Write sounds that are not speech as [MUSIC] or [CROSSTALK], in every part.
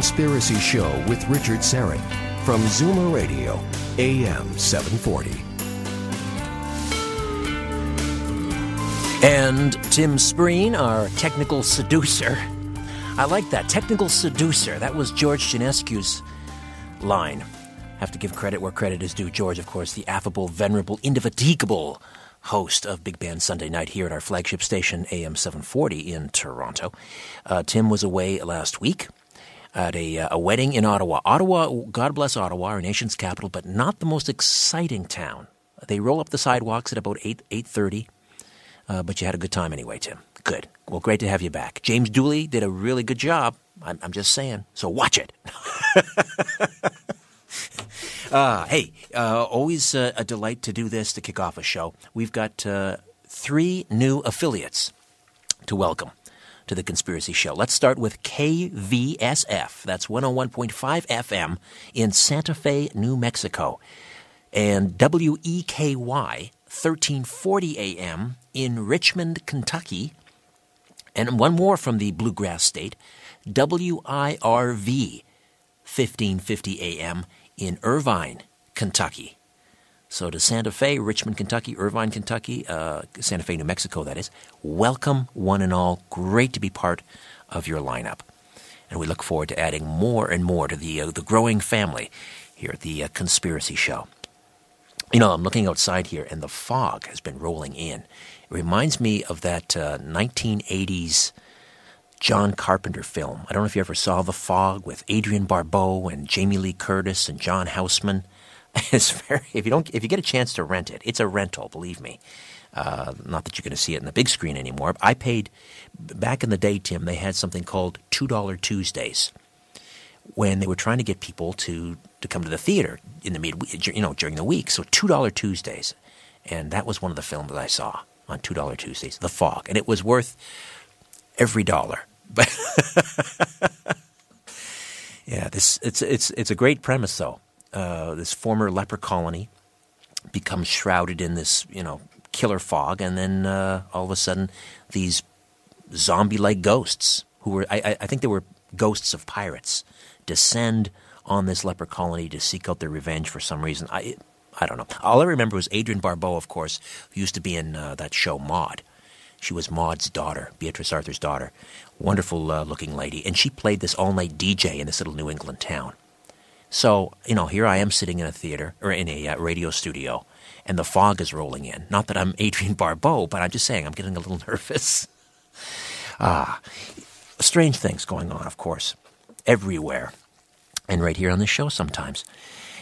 Conspiracy Show with Richard Syrett from Zoomer Radio, AM 740. And Tim Spreen, our technical seducer. I like that. Technical seducer. That was George Janescu's line. Have to give credit where credit is due. George, of course, the affable, venerable, indefatigable host of Big Band Sunday Night here at our flagship station, AM 740 in Toronto. Uh, Tim was away last week at a, uh, a wedding in Ottawa. Ottawa, God bless Ottawa, our nation's capital, but not the most exciting town. They roll up the sidewalks at about 8, 8.30, uh, but you had a good time anyway, Tim. Good. Well, great to have you back. James Dooley did a really good job. I'm, I'm just saying. So watch it. [LAUGHS] Uh, hey, uh, always uh, a delight to do this to kick off a show. We've got three new affiliates to welcome to the Conspiracy Show. Let's start with KVSF. That's 101.5 FM in Santa Fe, New Mexico. And WEKY, 1340 AM in Richmond, Kentucky. And one more from the Bluegrass State, WIRV, 1550 AM in Irvine, Kentucky. So to Santa Fe, Richmond, Kentucky, Irvine, Kentucky, uh, Santa Fe, New Mexico, that is. Welcome, one and all. Great to be part of your lineup. And we look forward to adding more and more to the, uh, the growing family here at the uh, Conspiracy Show. You know, I'm looking outside here, and the fog has been rolling in. It reminds me of that 1980s John Carpenter film. I don't know if you ever saw The Fog with Adrienne Barbeau and Jamie Lee Curtis and John Houseman. [LAUGHS] It's very if you don't if you get a chance to rent it, it's a rental. Believe me. Uh, not that you're going to see it in the big screen anymore. I paid back in the day, Tim. They had something called two dollar Tuesdays when they were trying to get people to to come to the theater in the mid you know during the week. So two dollar Tuesdays, and that was one of the films that I saw on two dollar Tuesdays, The Fog, and it was worth every dollar. But [LAUGHS] yeah, this it's it's it's a great premise though. Uh, this former leper colony becomes shrouded in this you know killer fog, and then uh, all of a sudden these zombie-like ghosts who were I, I think they were ghosts of pirates descend on this leper colony to seek out their revenge for some reason. I I don't know. All I remember was Adrienne Barbeau, of course, who used to be in uh, that show Maude. She was Maude's daughter, Beatrice Arthur's daughter. Wonderful uh, looking lady. And she played this all night DJ in this little New England town. So, you know, here I am sitting in a theater or in a uh, radio studio, and the fog is rolling in. Not that I'm [LAUGHS] Adrienne Barbeau, but I'm just saying I'm getting a little [LAUGHS] nervous. ah, strange things going on, of course, everywhere. And right here on this show sometimes.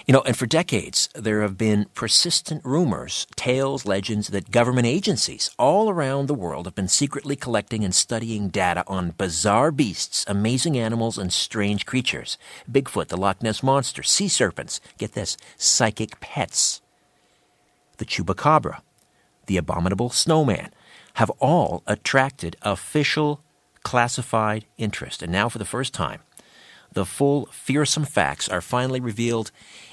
You know, and for decades, there have been persistent rumors, tales, legends that government agencies all around the world have been secretly collecting and studying data on bizarre beasts, amazing animals, and strange creatures. Bigfoot, the Loch Ness Monster, sea serpents, get this, psychic pets, the chupacabra, the abominable snowman, have all attracted official classified interest. And now, for the first time, the full fearsome facts are finally revealed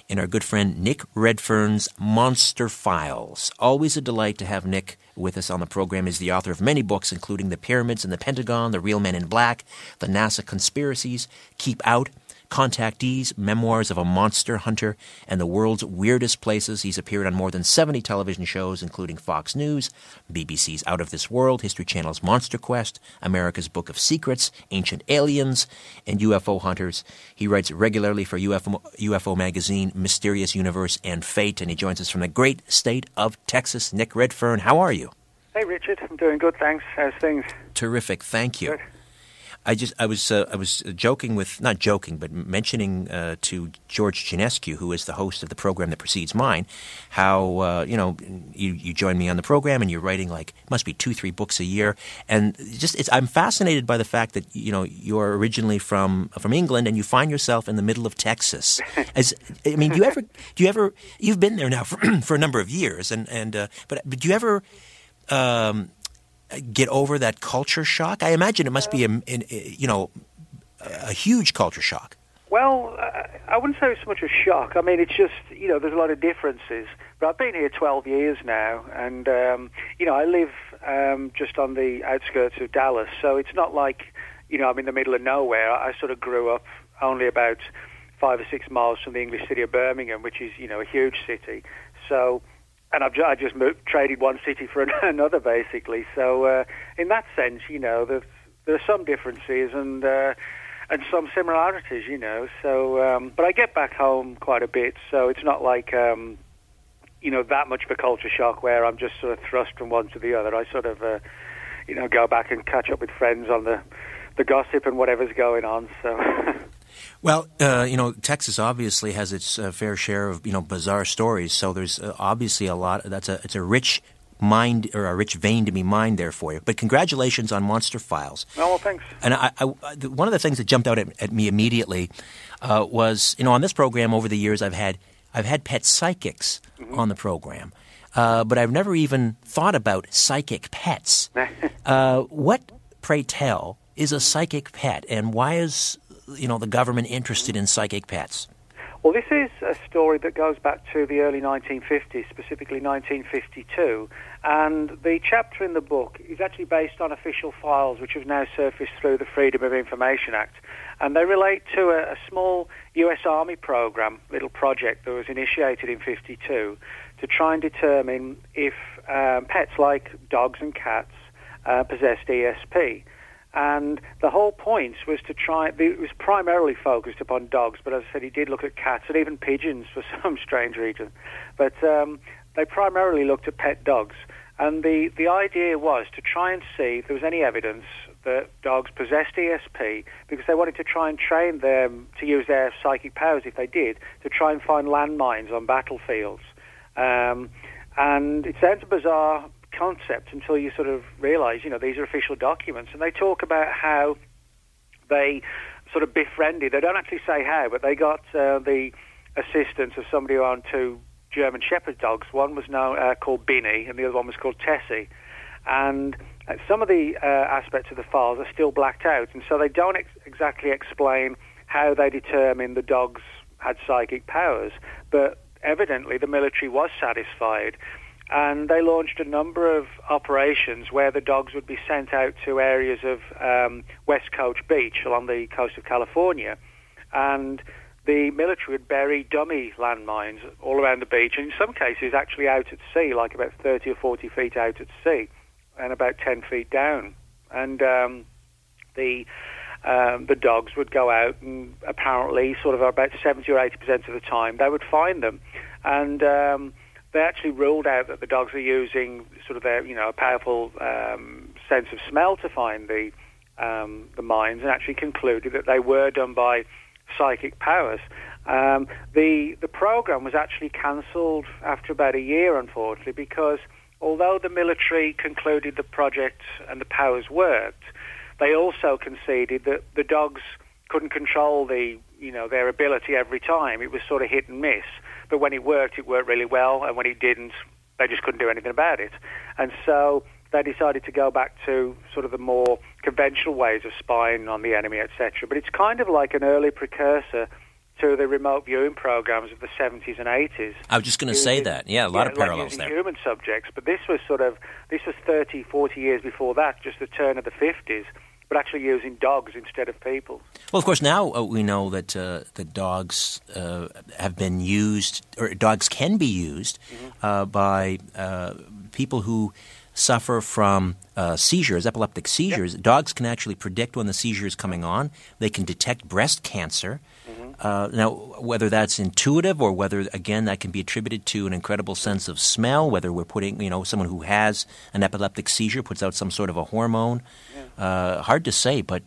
in our good friend Nick Redfern's Monster Files. Always a delight to have Nick with us on the program. Is the author of many books, including The Pyramids and the Pentagon, The Real Men in Black, The NASA Conspiracies, Keep Out, Contactees, Memoirs of a Monster Hunter, and the World's Weirdest Places. He's appeared on more than 70 television shows, including Fox News, BBC's Out of This World, History Channel's Monster Quest, America's Book of Secrets, Ancient Aliens, and UFO Hunters. He writes regularly for UFO, UFO Magazine, Mysterious Universe, and Fate, and he joins us from the great state of Texas. Nick Redfern, how are you? Hey, Richard. I'm doing good, thanks. How's things? Terrific, thank you. Good. I just I was uh, I was joking with not joking but mentioning uh, to George Ginescu, who is the host of the program that precedes mine, how uh, you know you you join me on the program and you're writing like must be two three books a year and just I'm fascinated by the fact that you know you're originally from from England and you find yourself in the middle of Texas. [LAUGHS] As I mean, do you ever do you ever you've been there now for [CLEARS THROAT] for a number of years and and uh, but but do you ever um, get over that culture shock? I imagine it must be a, you know a huge culture shock. Well, I wouldn't say it's so much a shock. I mean, it's just you know there's a lot of differences. But I've been here 12 years now, and um, you know I live um, just on the outskirts of Dallas, so it's not like you know I'm in the middle of nowhere. I sort of grew up only about five or six miles from the English city of Birmingham, which is you know a huge city. So and I've I just moved, traded one city for [LAUGHS] another, basically. So uh, in that sense, you know, there's, there are some differences and uh, and some similarities, you know. So, um, but I get back home quite a bit, so it's not like um, you know that much of a culture shock where I'm just sort of thrust from one to the other. I sort of uh, you know go back and catch up with friends on the the gossip and whatever's going on. So. [LAUGHS] Well, uh, you know, Texas obviously has its uh, fair share of you know bizarre stories. So there's uh, obviously a lot. That's a it's a rich mind or a rich vein to be mined there for you. But congratulations on Monster Files. Oh, well, thanks. And I, I, one of the things that jumped out at, at me immediately uh, was you know on this program over the years I've had I've had pet psychics mm-hmm. on the program. Uh, but I've never even thought about psychic pets. [LAUGHS] Uh, what, pray tell, is a psychic pet, and why is you know the government interested in psychic pets? Well, this is a story that goes back to the early 1950s, specifically 1952. And the chapter in the book is actually based on official files which have now surfaced through the Freedom of Information Act. And they relate to a, a small US Army program, little project that was initiated in 52 to try and determine if um, pets like dogs and cats uh, possessed ESP. And the whole point was to try, it was primarily focused upon dogs, but as I said, he did look at cats and even pigeons for [LAUGHS] some strange reason. But um, they primarily looked at pet dogs. And the, the idea was to try and see if there was any evidence that dogs possessed ESP because they wanted to try and train them to use their psychic powers, if they did, to try and find landmines on battlefields. Um, and it sounds bizarre concept until you sort of realize, you know, these are official documents. And they talk about how they sort of befriended, they don't actually say how, but they got uh, the assistance of somebody who owned two German Shepherd dogs. One was now uh, called Binny, and the other one was called Tessie. And uh, some of the uh, aspects of the files are still blacked out, and so they don't ex- exactly explain how they determined the dogs had psychic powers. But evidently, the military was satisfied and they launched a number of operations where the dogs would be sent out to areas of um, West Coast Beach along the coast of California, and the military would bury dummy landmines all around the beach, and in some cases actually out at sea, like about 30 or 40 feet out at sea, and about 10 feet down. And um, the um, the dogs would go out, and apparently, sort of about 70 or 80 percent of the time, they would find them, and um, they actually ruled out that the dogs are using sort of their, you know, a powerful um, sense of smell to find the um, the mines, and actually concluded that they were done by psychic powers. Um, the the program was actually cancelled after about a year, unfortunately, because although the military concluded the project and the powers worked, they also conceded that the dogs couldn't control the you know their ability every time. It was sort of hit and miss. But when it worked, it worked really well, and when it didn't, they just couldn't do anything about it. And so they decided to go back to sort of the more conventional ways of spying on the enemy, etc. But it's kind of like an early precursor to the remote viewing programs of the 70s and 80s. I was just going to say that. Yeah, a lot yeah, of parallels like there. Human subjects, but this was sort of this was 30, 40 years before that, just the turn of the 50s, but actually using dogs instead of people. Well, of course, now uh, we know that uh, that dogs uh, have been used, or dogs can be used Mm-hmm. uh, by uh, people who suffer from uh, seizures, epileptic seizures. Dogs can actually predict when the seizure is coming on. They can detect breast cancer. Uh, now, whether that's intuitive or whether, again, that can be attributed to an incredible sense of smell, whether we're putting, you know, someone who has an epileptic seizure puts out some sort of a hormone, uh, hard to say, but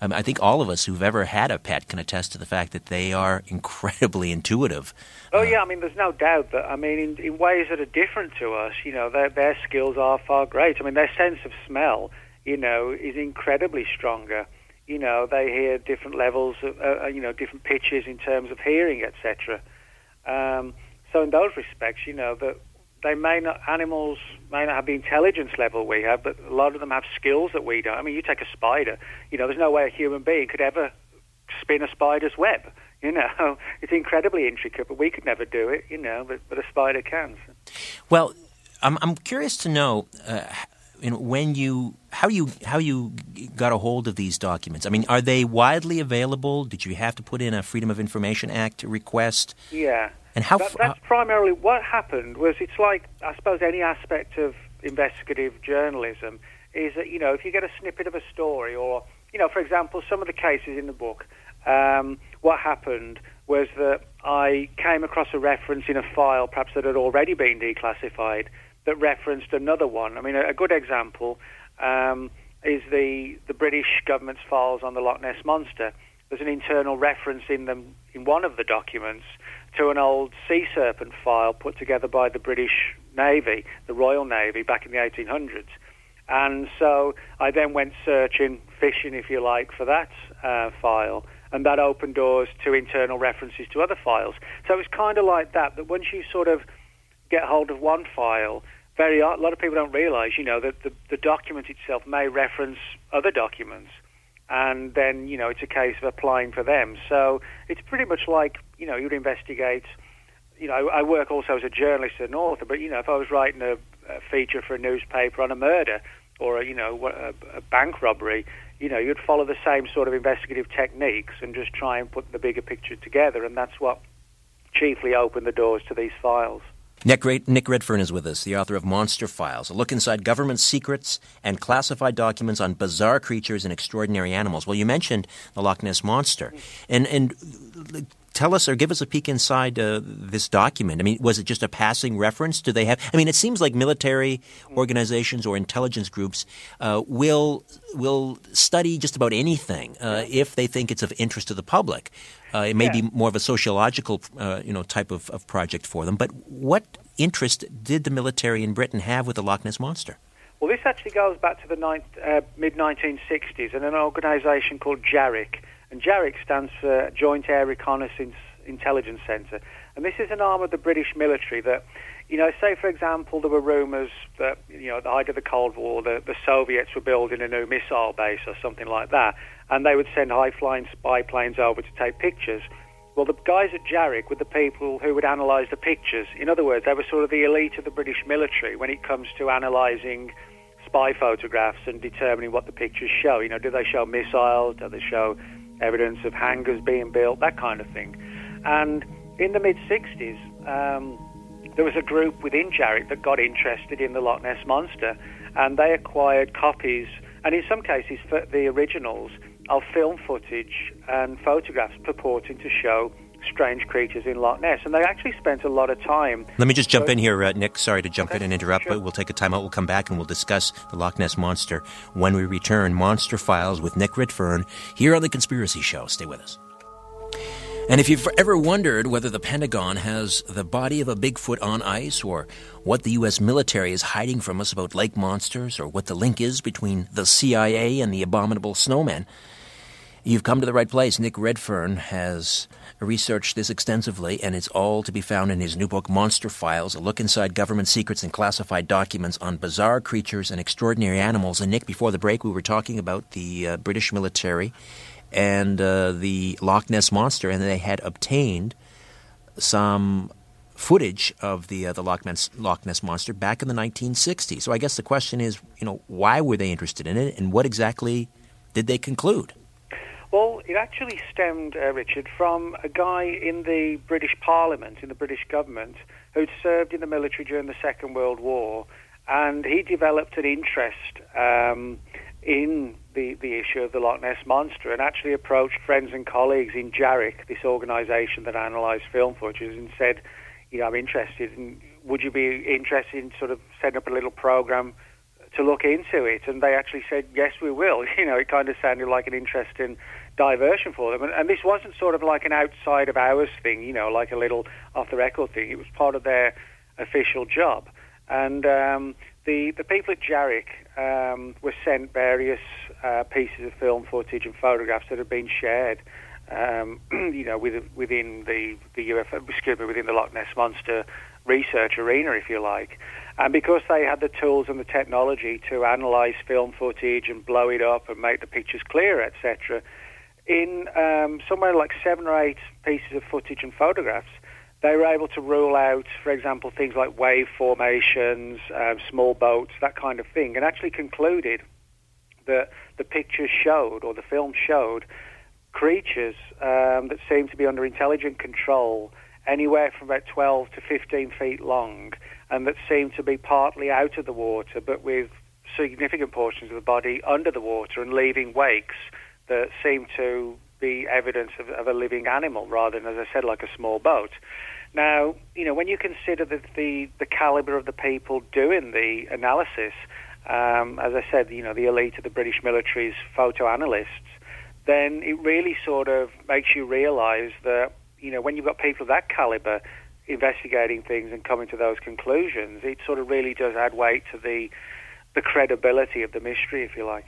um, I think all of us who've ever had a pet can attest to the fact that they are [LAUGHS] incredibly intuitive. Oh yeah, I mean, there's no doubt that I mean, in, in ways that are different to us, you know, their their skills are far great. I mean, their sense of smell, you know, is incredibly stronger. You know, they hear different levels, of, uh, uh, you know, different pitches in terms of hearing, etc. Um, so in those respects, you know, that they may not animals may not have the intelligence level we have, but a lot of them have skills that we don't. I mean, you take a spider, you know, there's no way a human being could ever spin a spider's web. [LAUGHS] You know, it's incredibly intricate, but we could never do it. You know, but, but a spider can. Well, I'm, I'm curious to know, uh, you know, when you how you how you got a hold of these documents. I mean, are they widely available? Did you have to put in a Freedom of Information Act request? Yeah. And how? That, that's primarily what happened. Was it's like I suppose any aspect of investigative journalism is that you know if you get a snippet of a story or you know for example some of the cases in the book, um, what happened was that I came across a reference in a file perhaps that had already been declassified that referenced another one. I mean a, a good example um, is the the British government's files on the Loch Ness monster. There's an internal reference in them in one of the documents to an old sea serpent file put together by the British Navy, the Royal Navy, back in the 1800s. And so I then went searching, fishing, if you like, for that uh, file, and that opened doors to internal references to other files. So it's kind of like that, that once you sort of get hold of one file, very a lot of people don't realise, you know, that the, the document itself may reference other documents and then you know it's a case of applying for them. So it's pretty much like you know you'd investigate. You know, I work also as a journalist and author, but you know if I was writing a, a feature for a newspaper on a murder or a, you know a, a bank robbery, you know you'd follow the same sort of investigative techniques and just try and put the bigger picture together, and that's what chiefly opened the doors to these files. Nick, Redfern is with us, the author of Monster Files, a look inside government secrets and classified documents on bizarre creatures and extraordinary animals. Well, you mentioned the Loch Ness Monster. And, and tell us or give us a peek inside uh, this document. I mean, was it just a passing reference? Do they have? I mean, it seems like military organizations or intelligence groups uh, will will study just about anything uh, if they think it's of interest to the public. Uh, it may Yeah. be more of a sociological, uh, you know, type of, of project for them. But what interest did the military in Britain have with the Loch Ness monster? Well, this actually goes back to the uh, mid 1960s and an organisation called JARIC. And JARIC stands for Joint Air Reconnaissance Intelligence Centre. And this is an arm of the British military that, you know, say for example, there were rumours that, you know, at the height of the Cold War, the, the Soviets were building a new missile base or something like that. And they would send high flying spy planes over to take pictures. Well, the guys at JARIC were the people who would analyse the pictures. In other words, they were sort of the elite of the British military when it comes to analysing spy photographs and determining what the pictures show. You know, do they show missiles? Do they show evidence of hangars being built? That kind of thing. And in the mid 60s, um, there was a group within JARIC that got interested in the Loch Ness monster, and they acquired copies, and in some cases, the originals of film footage and photographs purporting to show strange creatures in Loch Ness. And they actually spent a lot of time. Let me just jump So- in here, uh, Nick. Sorry to jump in and interrupt, sure. but we'll take a timeout. We'll come back and we'll discuss the Loch Ness Monster when we return. Monster Files with Nick Redfern here on The Conspiracy Show. Stay with us. And if you've ever wondered whether the Pentagon has the body of a Bigfoot on ice, or what the U.S. military is hiding from us about lake monsters, or what the link is between the CIA and the abominable snowman, You've come to the right place. Nick Redfern has researched this extensively, and it's all to be found in his new book, Monster Files A Look Inside Government Secrets and Classified Documents on Bizarre Creatures and Extraordinary Animals. And, Nick, before the break, we were talking about the uh, British military and uh, the Loch Ness monster, and they had obtained some footage of the uh, the Loch Ness, Loch Ness monster back in the 1960s. So I guess the question is, you know, why were they interested in it, and what exactly did they conclude? Well, it actually stemmed, uh, Richard, from a guy in the British Parliament, in the British government, who'd served in the military during the Second World War, and he developed an interest um, in the, the issue of the Loch Ness Monster and actually approached friends and colleagues in JARIC, this organisation that analysed film footage, and said, you know, I'm interested, and would you be interested in sort of setting up a little program to look into it? And they actually said, yes, we will. [LAUGHS] You know, it kind of sounded like an interesting diversion for them. And, and this wasn't sort of like an outside of hours thing, you know, like a little off the record thing. It was part of their official job. And um, the the people at JARIC um, were sent various uh, pieces of film footage and photographs that had been shared, um, [CLEARS THROAT] you know, within, within the the UFO, excuse me, within the Loch Ness monster research arena, if you like. And because they had the tools and the technology to analyze film footage and blow it up and make the pictures clearer, etc., in um, somewhere like seven or eight pieces of footage and photographs, they were able to rule out, for example, things like wave formations, um, small boats, that kind of thing, and actually concluded that the pictures showed, or the film showed, creatures um, that seemed to be under intelligent control, anywhere from about 12 to 15 feet long, and that seemed to be partly out of the water, but with significant portions of the body under the water and leaving wakes that seemed to be evidence of, of, a living animal rather than, as I said, like a small boat. Now, you know, when you consider the, the, the caliber of the people doing the analysis, um, as I said, you know, the elite of the British military's photo analysts, then it really sort of makes you realize that, you know, when you've got people of that caliber investigating things and coming to those conclusions, it sort of really does add weight to the, the credibility of the mystery, if you like.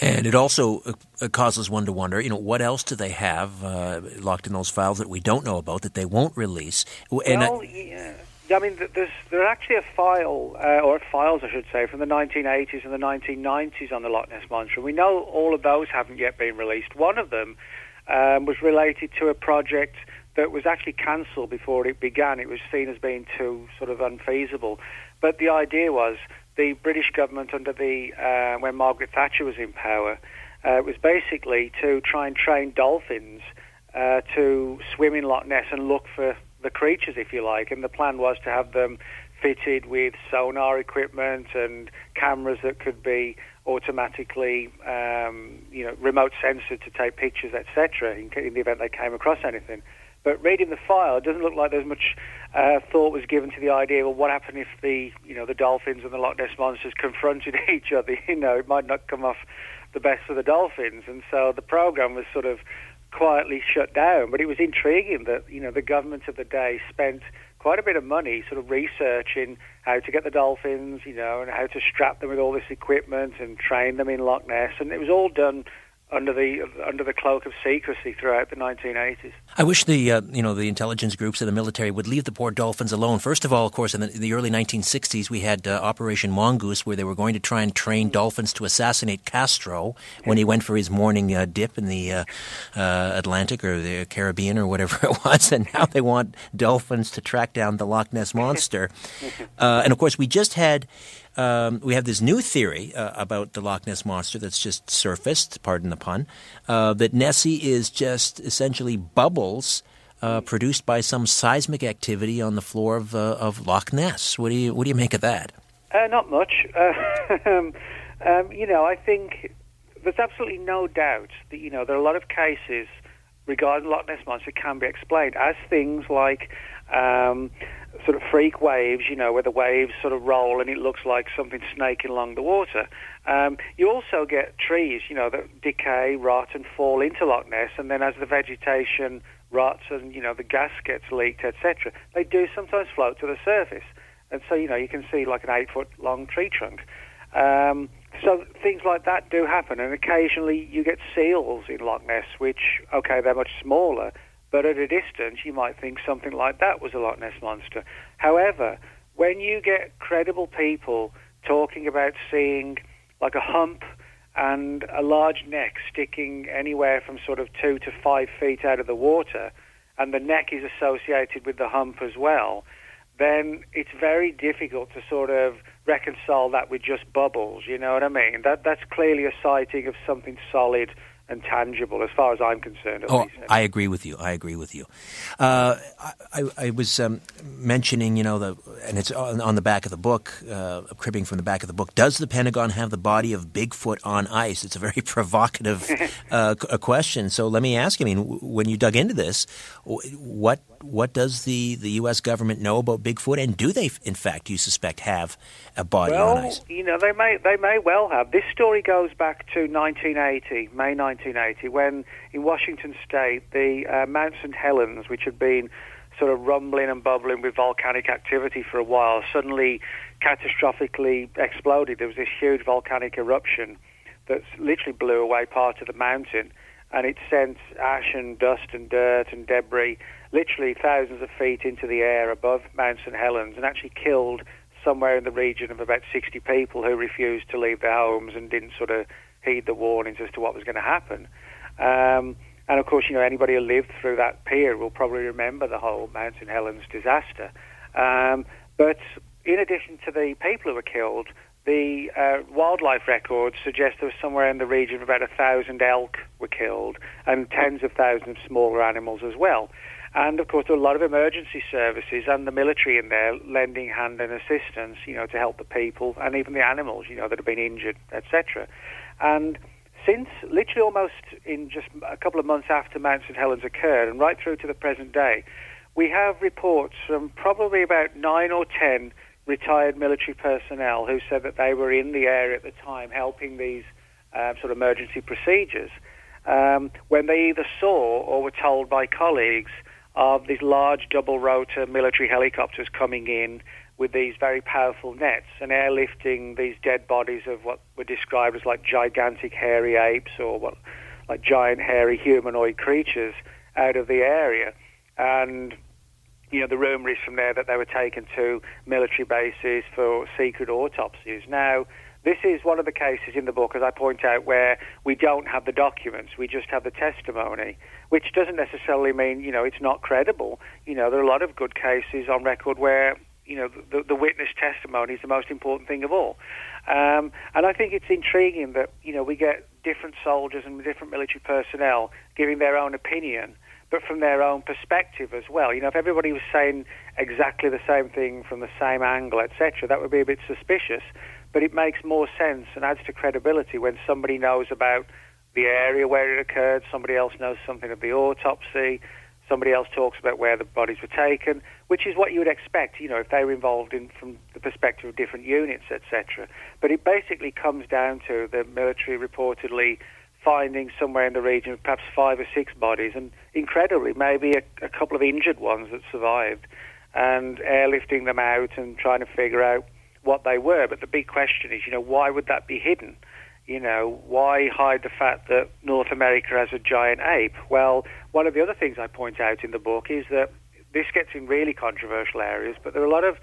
And it also uh, causes one to wonder, you know, what else do they have uh, locked in those files that we don't know about that they won't release? And well, yeah. I mean, there's there's actually a file, uh, or files, I should say, from the 1980s and the 1990s on the Loch Ness monster. We know all of those haven't yet been released. One of them um, was related to a project that was actually cancelled before it began. It was seen as being too sort of unfeasible. But the idea was the British government under the uh, when Margaret Thatcher was in power uh, was basically to try and train dolphins uh, to swim in Loch Ness and look for the creatures, if you like. And the plan was to have them fitted with sonar equipment and cameras that could be automatically, um, you know, remote censored to take pictures, etc. In, in the event they came across anything. But reading the file, it doesn't look like there's much uh, thought was given to the idea. Well, what happened if the you know the dolphins and the Loch Ness monsters confronted [LAUGHS] each other? You know, it might not come off the best for the dolphins, and so the program was sort of quietly shut down. But it was intriguing that you know the government of the day spent quite a bit of money sort of researching how to get the dolphins, you know, and how to strap them with all this equipment and train them in Loch Ness, and it was all done under the under the cloak of secrecy throughout the 1980s. I wish the uh, you know the intelligence groups and the military would leave the poor dolphins alone. First of all, of course, in the, in the early 1960s, we had uh, Operation Mongoose, where they were going to try and train dolphins to assassinate Castro when he went for his morning uh, dip in the uh, uh, Atlantic or the Caribbean or whatever [LAUGHS] it was, and now they want dolphins to track down the Loch Ness monster. [LAUGHS] Uh, and of course, we just had um, we have this new theory uh, about the Loch Ness monster that's just surfaced. Pardon the pun. Uh, that Nessie is just essentially bubbles. Uh, produced by some seismic activity on the floor of, uh, of Loch Ness. What do you what do you make of that? Uh, not much. [LAUGHS] um, um, you know, I think there's absolutely no doubt that you know there are a lot of cases regarding Loch Ness monster can be explained as things like um, sort of freak waves, you know, where the waves sort of roll and it looks like something snaking along the water. Um, you also get trees, you know, that decay, rot, and fall into Loch Ness, and then as the vegetation rots and you know the gas gets leaked, etc., they do sometimes float to the surface, and so you know you can see like an eight-foot long tree trunk. Um, so things like that do happen, and occasionally you get seals in Loch Ness, which okay they're much smaller, but at a distance, you might think something like that was a Loch Ness monster. However, when you get credible people talking about seeing like a hump and a large neck sticking anywhere from sort of two to five feet out of the water, and the neck is associated with the hump as well, then it's very difficult to sort of reconcile that with just bubbles. You know what I mean? That that's clearly a sighting of something solid and tangible, as far as I'm concerned. oh, least. I agree with you. I agree with you. Uh, I, I, was um, mentioning, you know, the and it's on, on the back of the book, uh, cribbing from the back of the book. Does the Pentagon have the body of Bigfoot on ice? It's a very [LAUGHS] provocative uh, [LAUGHS] question. So let me ask you. I mean, when you dug into this, what what does the, the U.S. government know about Bigfoot, and do they, in fact, you suspect, have a body well, on ice? you know, they may they may well have. This story goes back to 1980, May 1980, when in Washington State the uh, Mount St. Helens, which had been sort of rumbling and bubbling with volcanic activity for a while, suddenly catastrophically exploded. There was this huge volcanic eruption that literally blew away part of the mountain, and it sent ash and dust and dirt and debris literally thousands of feet into the air above Mount St. Helens and actually killed somewhere in the region of about 60 people who refused to leave their homes and didn't sort of heed the warnings as to what was going to happen. Um, and of course, you know, anybody who lived through that period will probably remember the whole Mount St. Helens disaster. Um, but in addition to the people who were killed, the uh, wildlife records suggest there was somewhere in the region of about a thousand elk were killed and tens of thousands of smaller animals as well. And of course, there are a lot of emergency services and the military in there lending hand and assistance, you know, to help the people and even the animals, you know, that have been injured, etc. And since literally almost in just a couple of months after Mount St. Helens occurred and right through to the present day, we have reports from probably about nine or ten retired military personnel who said that they were in the area at the time helping these uh, sort of emergency procedures um, when they either saw or were told by colleagues of these large double rotor military helicopters coming in with these very powerful nets and airlifting these dead bodies of what were described as like gigantic hairy apes or what like giant hairy humanoid creatures out of the area. And you know, the rumour is from there that they were taken to military bases for secret autopsies. Now, this is one of the cases in the book, as I point out, where we don't have the documents, we just have the testimony which doesn't necessarily mean you know it's not credible. You know, there are a lot of good cases on record where you know the, the witness testimony is the most important thing of all. Um, and I think it's intriguing that you know we get different soldiers and different military personnel giving their own opinion, but from their own perspective as well. You know, if everybody was saying exactly the same thing from the same angle, etc., that would be a bit suspicious. But it makes more sense and adds to credibility when somebody knows about the area where it occurred. Somebody else knows something of the autopsy. Somebody else talks about where the bodies were taken, which is what you would expect, you know, if they were involved in from the perspective of different units, etc. But it basically comes down to the military reportedly finding somewhere in the region perhaps five or six bodies, and incredibly, maybe a, a couple of injured ones that survived, and airlifting them out and trying to figure out what they were. But the big question is, you know, why would that be hidden? you know, why hide the fact that North America has a giant ape? Well, one of the other things I point out in the book is that this gets in really controversial areas, but there are a lot of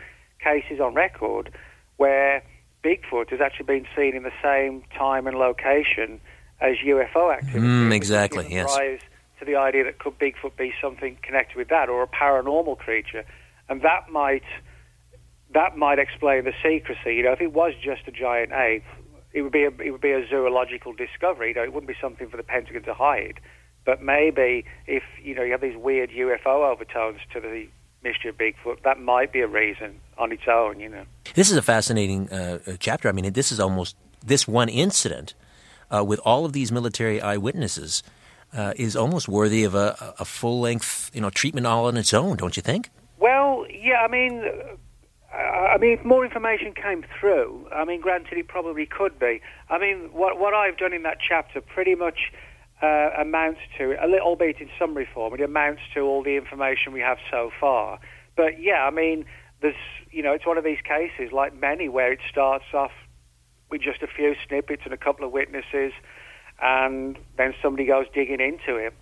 cases on record where Bigfoot has actually been seen in the same time and location as UFO activity. Mm, exactly, yes. To the idea that could Bigfoot be something connected with that or a paranormal creature, and that might that might explain the secrecy. You know, if it was just a giant ape, it would be a, it would be a zoological discovery. You know, it wouldn't be something for the Pentagon to hide. But maybe if you know you have these weird UFO overtones to the mystery of Bigfoot, that might be a reason on its own. You know, this is a fascinating uh, chapter. I mean, this is almost this one incident uh, with all of these military eyewitnesses uh, is almost worthy of a, a full length you know treatment all on its own, don't you think? Well, yeah. I mean, I mean, if more information came through, I mean, granted, it probably could be. I mean, what what I've done in that chapter pretty much uh, amounts to, a little, albeit in summary form, it amounts to all the information we have so far. But yeah, I mean, there's, you know, it's one of these cases, like many, where it starts off with just a few snippets and a couple of witnesses, and then somebody goes digging into it,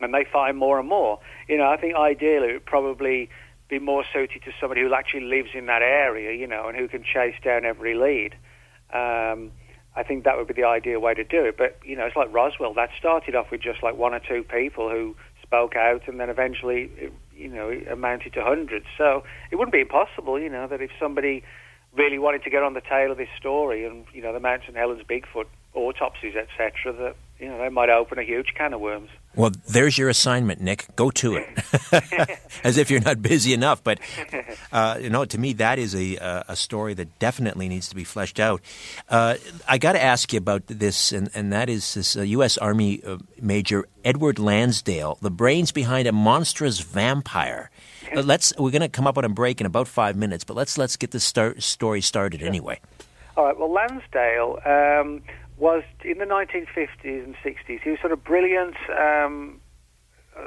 and they find more and more. You know, I think ideally it would probably be more suited to somebody who actually lives in that area, you know, and who can chase down every lead. Um, I think that would be the ideal way to do it. But you know, it's like Roswell. That started off with just like one or two people who spoke out, and then eventually, it, you know, it amounted to hundreds. So it wouldn't be impossible, you know, that if somebody really wanted to get on the tail of this story, and you know, the Mount St Helens Bigfoot autopsies, etc., that you know, they might open a huge can of worms. Well, there's your assignment, Nick. Go to it, [LAUGHS] as if you're not busy enough. But [LAUGHS] uh, you know, to me, that is a a story that definitely needs to be fleshed out. Uh, I got to ask you about this, and, and that is this uh, U.S. Army uh, Major Edward Lansdale, the brains behind a monstrous vampire. Uh, let's we're going to come up on a break in about five minutes, but let's let's get this start, story started anyway. All right. Well, Lansdale. Um, was in the 1950s and 60s. He was sort of brilliant um,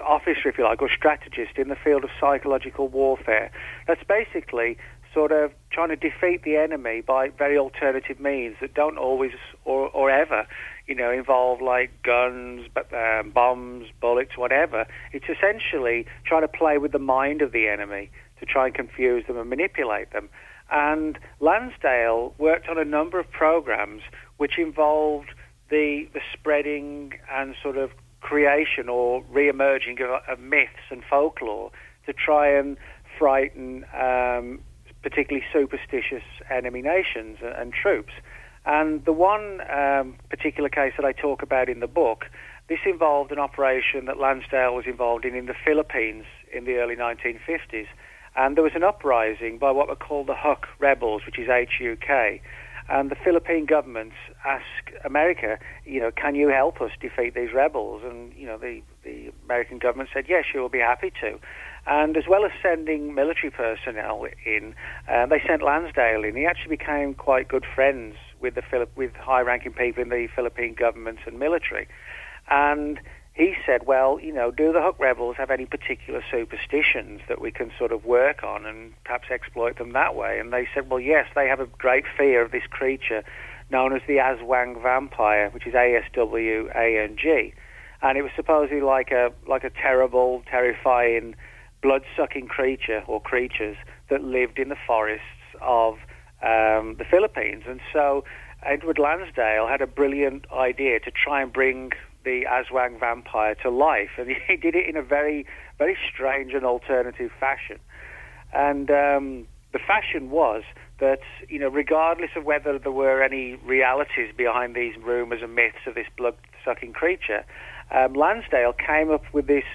officer, if you like, or strategist in the field of psychological warfare. That's basically sort of trying to defeat the enemy by very alternative means that don't always or, or ever, you know, involve like guns, um, bombs, bullets, whatever. It's essentially trying to play with the mind of the enemy to try and confuse them and manipulate them. And Lansdale worked on a number of programs which involved the, the spreading and sort of creation or re-emerging of, of myths and folklore to try and frighten um, particularly superstitious enemy nations and, and troops. And the one um, particular case that I talk about in the book, this involved an operation that Lansdale was involved in in the Philippines in the early 1950s. And there was an uprising by what were called the Huk rebels, which is H-U-K. And the Philippine government asked America, you know, can you help us defeat these rebels? And, you know, the, the American government said, yes, you will be happy to. And as well as sending military personnel in, uh, they sent Lansdale in. He actually became quite good friends with the Philip, with high-ranking people in the Philippine government and military. And he said, well, you know, do the Huk rebels have any particular superstitions that we can sort of work on and perhaps exploit them that way? And they said, well, yes, they have a great fear of this creature known as the Aswang vampire, which is A-S-W-A-N-G. And it was supposedly like a, like a terrible, terrifying, blood-sucking creature or creatures that lived in the forests of um, the Philippines. And so Edward Lansdale had a brilliant idea to try and bring the Aswang vampire to life, and [LAUGHS] he did it in a very, very strange and alternative fashion. And um, the fashion was that, you know, regardless of whether there were any realities behind these rumors and myths of this blood-sucking creature, um, Lansdale came up with this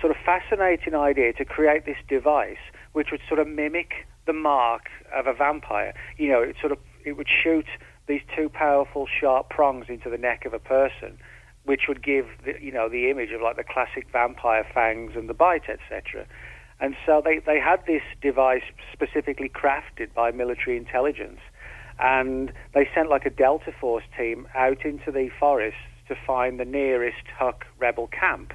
sort of fascinating idea to create this device which would sort of mimic the mark of a vampire. You know, it sort of it would shoot these two powerful sharp prongs into the neck of a person which would give the, you know the image of like the classic vampire fangs and the bite, etc. And so they, they had this device specifically crafted by military intelligence, and they sent like a Delta Force team out into the forests to find the nearest Huk rebel camp.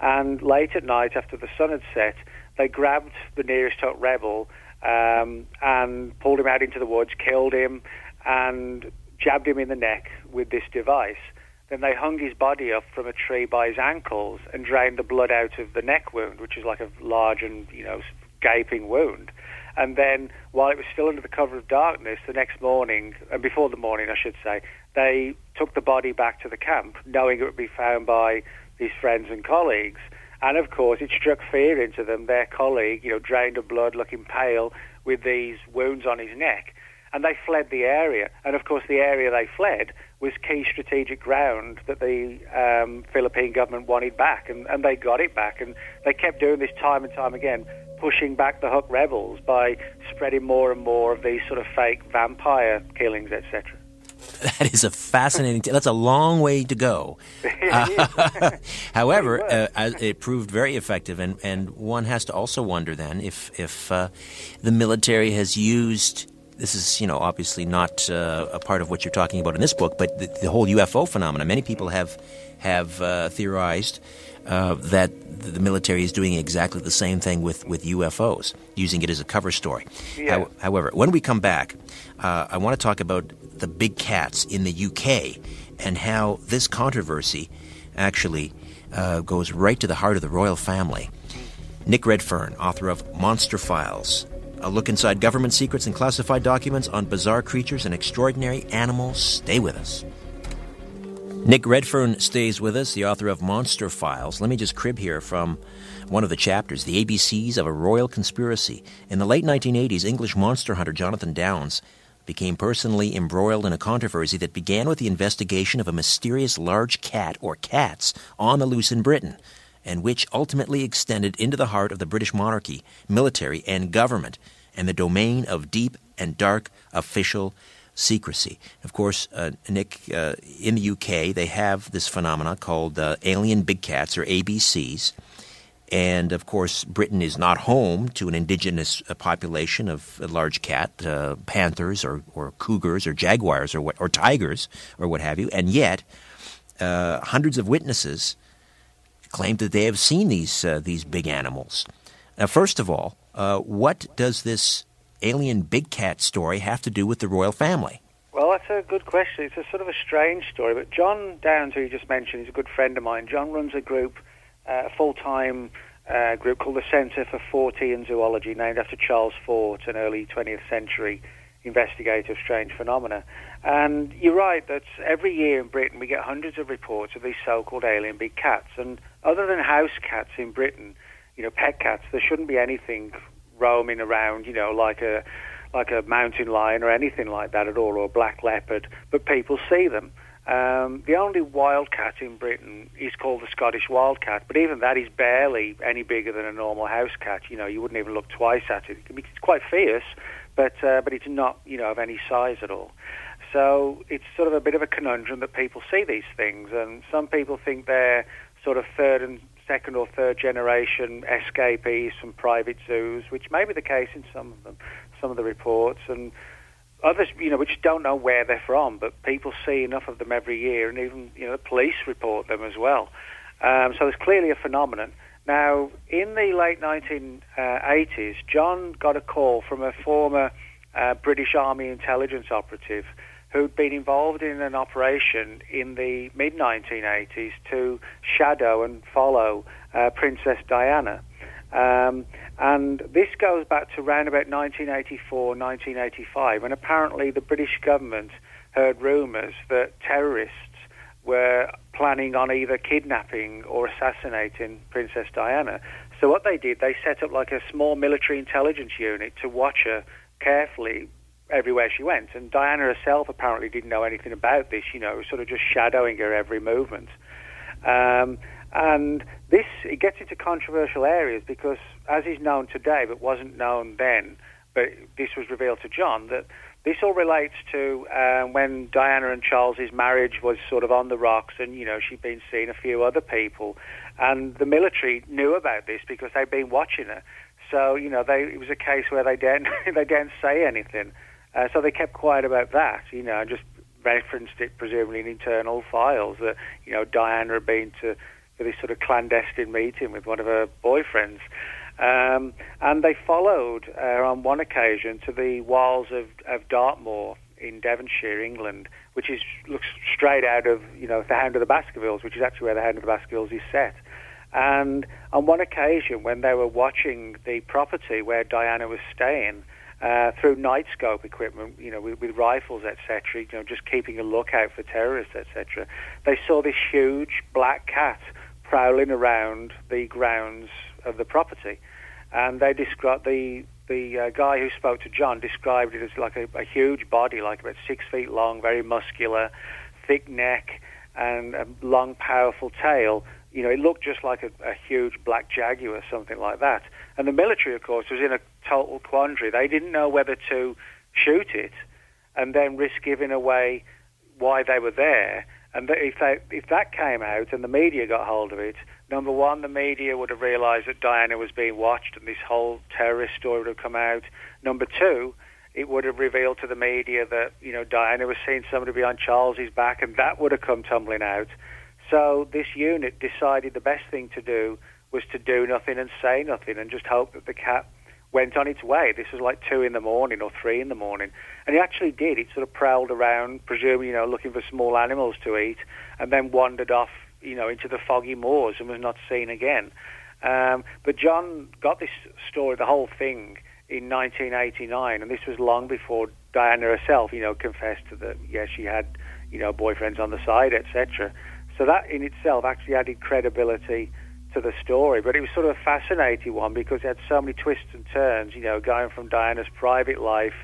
And late at night, after the sun had set, they grabbed the nearest Huk rebel um, and pulled him out into the woods, killed him, and jabbed him in the neck with this device. Then they hung his body up from a tree by his ankles and drained the blood out of the neck wound, which is like a large and you know gaping wound. And then, while it was still under the cover of darkness, the next morning, and before the morning, I should say, they took the body back to the camp, knowing it would be found by his friends and colleagues. And of course, it struck fear into them. Their colleague, you know, drained of blood, looking pale, with these wounds on his neck, and they fled the area. And of course, the area they fled was key strategic ground that the um, Philippine government wanted back, and, and they got it back. And they kept doing this time and time again, pushing back the Huk rebels by spreading more and more of these sort of fake vampire killings, etc. [LAUGHS] That is a fascinating. T- that's a long way to go. [LAUGHS] Uh, [LAUGHS] however, uh, it proved very effective, and, and one has to also wonder then if if uh, the military has used this is, you know, obviously not uh, a part of what you're talking about in this book, but the, the whole UFO phenomenon. Many people have have uh, theorized uh, that the military is doing exactly the same thing with, with UFOs, using it as a cover story. Yeah. How, however, when we come back, I want to talk about the big cats in the UK and how this controversy actually uh, goes right to the heart of the royal family. Nick Redfern, author of Monster Files, A look inside government secrets and classified documents on bizarre creatures and extraordinary animals. Stay with us. Nick Redfern stays with us, the author of Monster Files. Let me just crib here from one of the chapters The ABCs of a Royal Conspiracy. In the late 1980s, English monster hunter Jonathan Downes became personally embroiled in a controversy that began with the investigation of a mysterious large cat or cats on the loose in Britain, and which ultimately extended into the heart of the British monarchy, military, and government, and the domain of deep and dark official secrecy. Of course, uh, Nick, uh, in the UK, they have this phenomena called uh, alien big cats, or ABCs. And of course, Britain is not home to an indigenous uh, population of large cat, uh, panthers or, or cougars or jaguars or, what, or tigers or what have you. And yet, uh, hundreds of witnesses claim that they have seen these, these big animals. Now, first of all, what does this alien big cat story have to do with the royal family? Well, that's a good question. It's a sort of a strange story. But John Downes, who you just mentioned, is a good friend of mine. John runs a group, uh, a full time uh, group called the Centre for Fortean Zoology, named after Charles Fort, an early 20th century investigator of strange phenomena. And you're right that every year in Britain we get hundreds of reports of these so called alien big cats. And other than house cats in Britain, you know, pet cats, there shouldn't be anything roaming around, you know, like a like a mountain lion or anything like that at all, or a black leopard. But people see them. Um, the only wildcat in Britain is called the Scottish wildcat, but even that is barely any bigger than a normal house cat. You know, you wouldn't even look twice at it. It's quite fierce, but uh, but it's not you know of any size at all. So it's sort of a bit of a conundrum that people see these things, and some people think they're sort of third and second or third generation escapees from private zoos, which may be the case in some of them, some of the reports, and others, you know, which don't know where they're from, but people see enough of them every year, and even you know, the police report them as well. Um, so there's clearly a phenomenon. Now, in the late 1980s, John got a call from a former uh, British Army intelligence operative who'd been involved in an operation in the mid 1980s to shadow and follow uh, Princess Diana. Um, and this goes back to around about 1984, 1985, when apparently the British government heard rumours that terrorists were planning on either kidnapping or assassinating Princess Diana. So what they did, they set up like a small military intelligence unit to watch her carefully everywhere she went. And Diana herself apparently didn't know anything about this, you know, sort of just shadowing her every movement. Um, and this, it gets into controversial areas because, as is known today, but wasn't known then, but this was revealed to John, that this all relates to uh, when Diana and Charles's marriage was sort of on the rocks, and you know she'd been seeing a few other people, and the military knew about this because they'd been watching her. So you know, they, it was a case where they didn't [LAUGHS] they didn't say anything. Uh, so they kept quiet about that, you know, and just referenced it presumably in internal files that, you know, Diana had been to for this sort of clandestine meeting with one of her boyfriends. Um, and they followed uh, on one occasion to the wilds of, of Dartmoor in Devonshire, England, which is looks straight out of you know the Hound of the Baskervilles, which is actually where the Hound of the Baskervilles is set. And on one occasion, when they were watching the property where Diana was staying, uh, through night scope equipment, you know, with, with rifles, etc., you know, just keeping a lookout for terrorists, etc. They saw this huge black cat prowling around the grounds of the property, and they described the the uh, guy who spoke to John described it as like a, a huge body, like about six feet long, very muscular, thick neck, and a long, powerful tail. You know, it looked just like a, a huge black jaguar, something like that. And the military, of course, was in a total quandary. They didn't know whether to shoot it and then risk giving away why they were there. And if, they, if that came out and the media got hold of it, number one, the media would have realised that Diana was being watched and this whole terrorist story would have come out. Number two, it would have revealed to the media that, you know, Diana was seeing somebody behind Charles's back and that would have come tumbling out. So this unit decided the best thing to do was to do nothing and say nothing and just hope that the cat went on its way. This was like two in the morning or three in the morning, and it actually did. It sort of prowled around, presumably you know looking for small animals to eat, and then wandered off you know into the foggy moors and was not seen again. Um, but John got this story, the whole thing, in 1989, and this was long before Diana herself, you know, confessed to that yes, she had, you know, boyfriends on the side, etc. So that in itself actually added credibility to the story. But it was sort of a fascinating one because it had so many twists and turns, you know, going from Diana's private life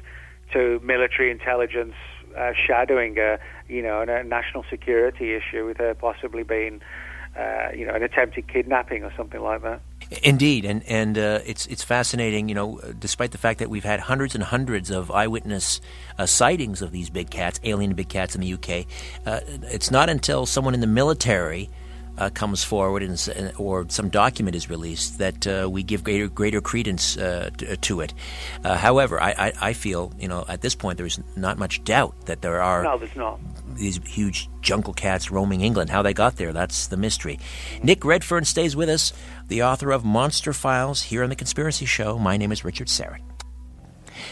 to military intelligence uh, shadowing a, you know, a national security issue with her possibly being, uh, you know, an attempted kidnapping or something like that. Indeed, and and uh, it's it's fascinating. You know, despite the fact that we've had hundreds and hundreds of eyewitness uh, sightings of these big cats, alien big cats in the UK, uh, it's not until someone in the military uh, comes forward and, or some document is released that uh, we give greater greater credence uh, to, to, it. Uh, however, I, I, I, feel you know at this point there's not much doubt that there are no, there's not. these huge jungle cats roaming England. How they got there, that's the mystery. Nick Redfern stays with us, the author of Monster Files, here on the Conspiracy Show. My name is Richard Syrett.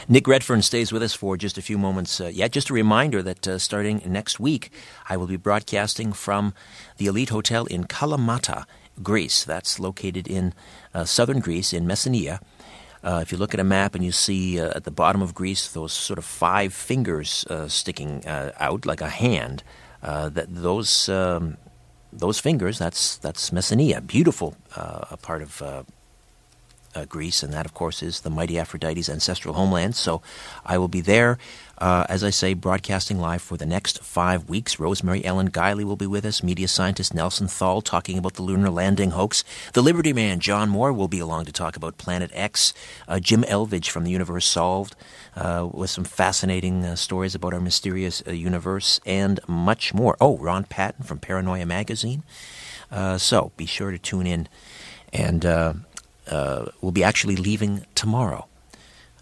Nick Redfern stays with us for just a few moments uh, yet. Just a reminder that uh, starting next week, I will be broadcasting from the Elite Hotel in Kalamata, Greece. That's located in uh, southern Greece, in Messenia. Uh, if you look at a map and you see uh, at the bottom of Greece those sort of five fingers uh, sticking out like a hand, that those um, those fingers that's that's Messenia, beautiful part of uh, Greece, and that, of course, is the mighty Aphrodite's ancestral homeland. So I will be there, uh, as I say, broadcasting live for the next five weeks. Rosemary Ellen Guiley will be with us, media scientist Nelson Thall talking about the lunar landing hoax. The Liberty Man, John Moore, will be along to talk about Planet X. Uh, Jim Elvidge from The Universe Solved, uh, with some fascinating uh, stories about our mysterious uh, universe, and much more. Oh, Ron Patton from Paranoia Magazine. so be sure to tune in and uh, will be actually leaving tomorrow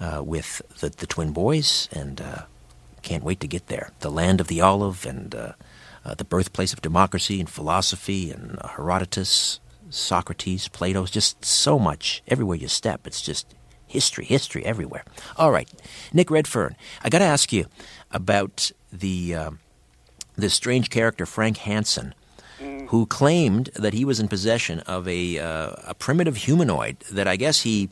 uh, with the, the twin boys, and uh, can't wait to get there. The land of the olive and uh, uh, the birthplace of democracy and philosophy and Herodotus, Socrates, Plato's just so much. Everywhere you step, it's just history, history everywhere. All right, Nick Redfern, I got to ask you about the uh, this strange character Frank Hansen who claimed that he was in possession of a, uh, a primitive humanoid that I guess he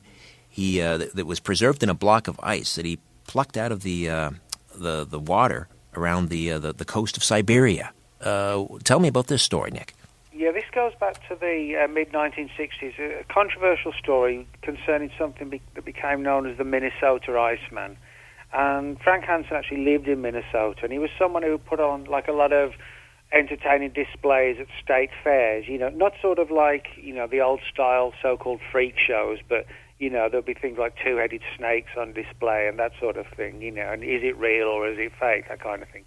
he uh, that, that, was preserved in a block of ice that he plucked out of the uh, the the water around the uh, the, the, coast of Siberia. Uh, tell me about this story, Nick. Yeah, this goes back to the uh, mid 1960s. A controversial story concerning something be- that became known as the Minnesota Iceman. And Frank Hansen actually lived in Minnesota, and he was someone who put on like a lot of entertaining displays at state fairs. You know, not sort of like you know the old style so-called freak shows, but you know there'll be things like two-headed snakes on display and that sort of thing. You know, and is it real or is it fake? That kind of thing.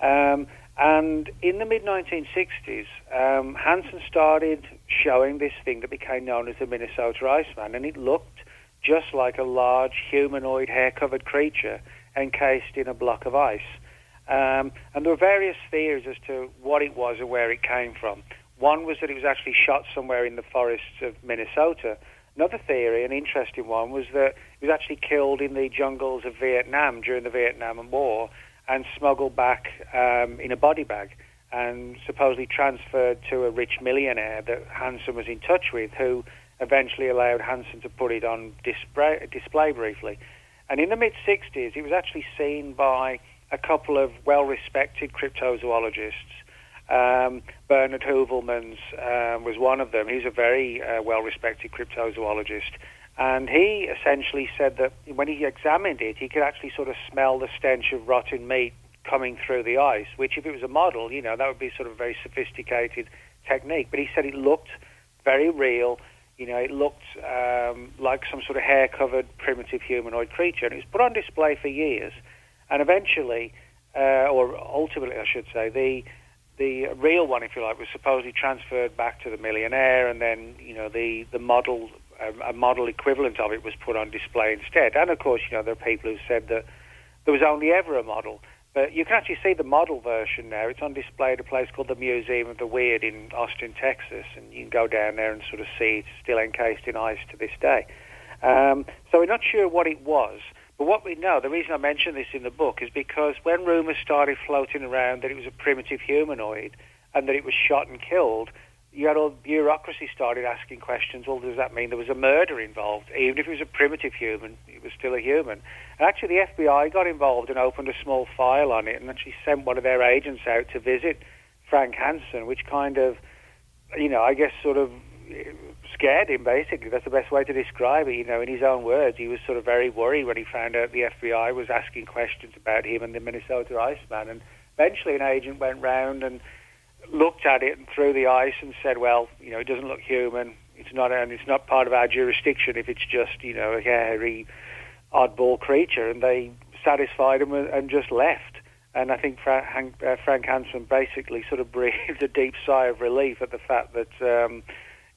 Um, and in the mid 1960s, um, Hansen started showing this thing that became known as the Minnesota Iceman, and it looked just like a large humanoid hair-covered creature encased in a block of ice. Um, and there were various theories as to what it was or where it came from. One was that it was actually shot somewhere in the forests of Minnesota. Another theory, an interesting one, was that it was actually killed in the jungles of Vietnam during the Vietnam War and smuggled back um, in a body bag and supposedly transferred to a rich millionaire that Hansen was in touch with, who eventually allowed Hansen to put it on display, display briefly. And in the mid 60s, it was actually seen by a couple of well-respected cryptozoologists. Um, Bernard Heuvelmans um, was one of them. He's a very uh, well-respected cryptozoologist. And he essentially said that when he examined it, he could actually sort of smell the stench of rotten meat coming through the ice, which if it was a model, you know, that would be sort of a very sophisticated technique. But he said it looked very real. You know, it looked um, like some sort of hair-covered primitive humanoid creature. And it was put on display for years. And eventually, uh, or ultimately, I should say, the the real one, if you like, was supposedly transferred back to the millionaire, and then you know the the model a model equivalent of it was put on display instead. And of course, you know there are people who said that there was only ever a model. But you can actually see the model version now. It's on display at a place called the Museum of the Weird in Austin, Texas, and you can go down there and sort of see it's still encased in ice to this day. Um, so we're not sure what it was. But what we know, the reason I mention this in the book is because when rumours started floating around that it was a primitive humanoid and that it was shot and killed, you had all bureaucracy started asking questions. Well, does that mean there was a murder involved? Even if it was a primitive human, it was still a human. And actually, the FBI got involved and opened a small file on it, and actually sent one of their agents out to visit Frank Hansen, which kind of, you know, I guess sort of scared him. Basically, that's the best way to describe it. You know, in his own words, he was sort of very worried when he found out the FBI was asking questions about him and the Minnesota Iceman. And eventually, an agent went round and looked at it and threw the ice and said, "Well, you know, it doesn't look human. It's not, and it's not part of our jurisdiction if it's just, you know, a hairy, oddball creature." And they satisfied him and just left. And I think Frank, uh, Frank Hansen basically sort of breathed [LAUGHS] a deep sigh of relief at the fact that, um,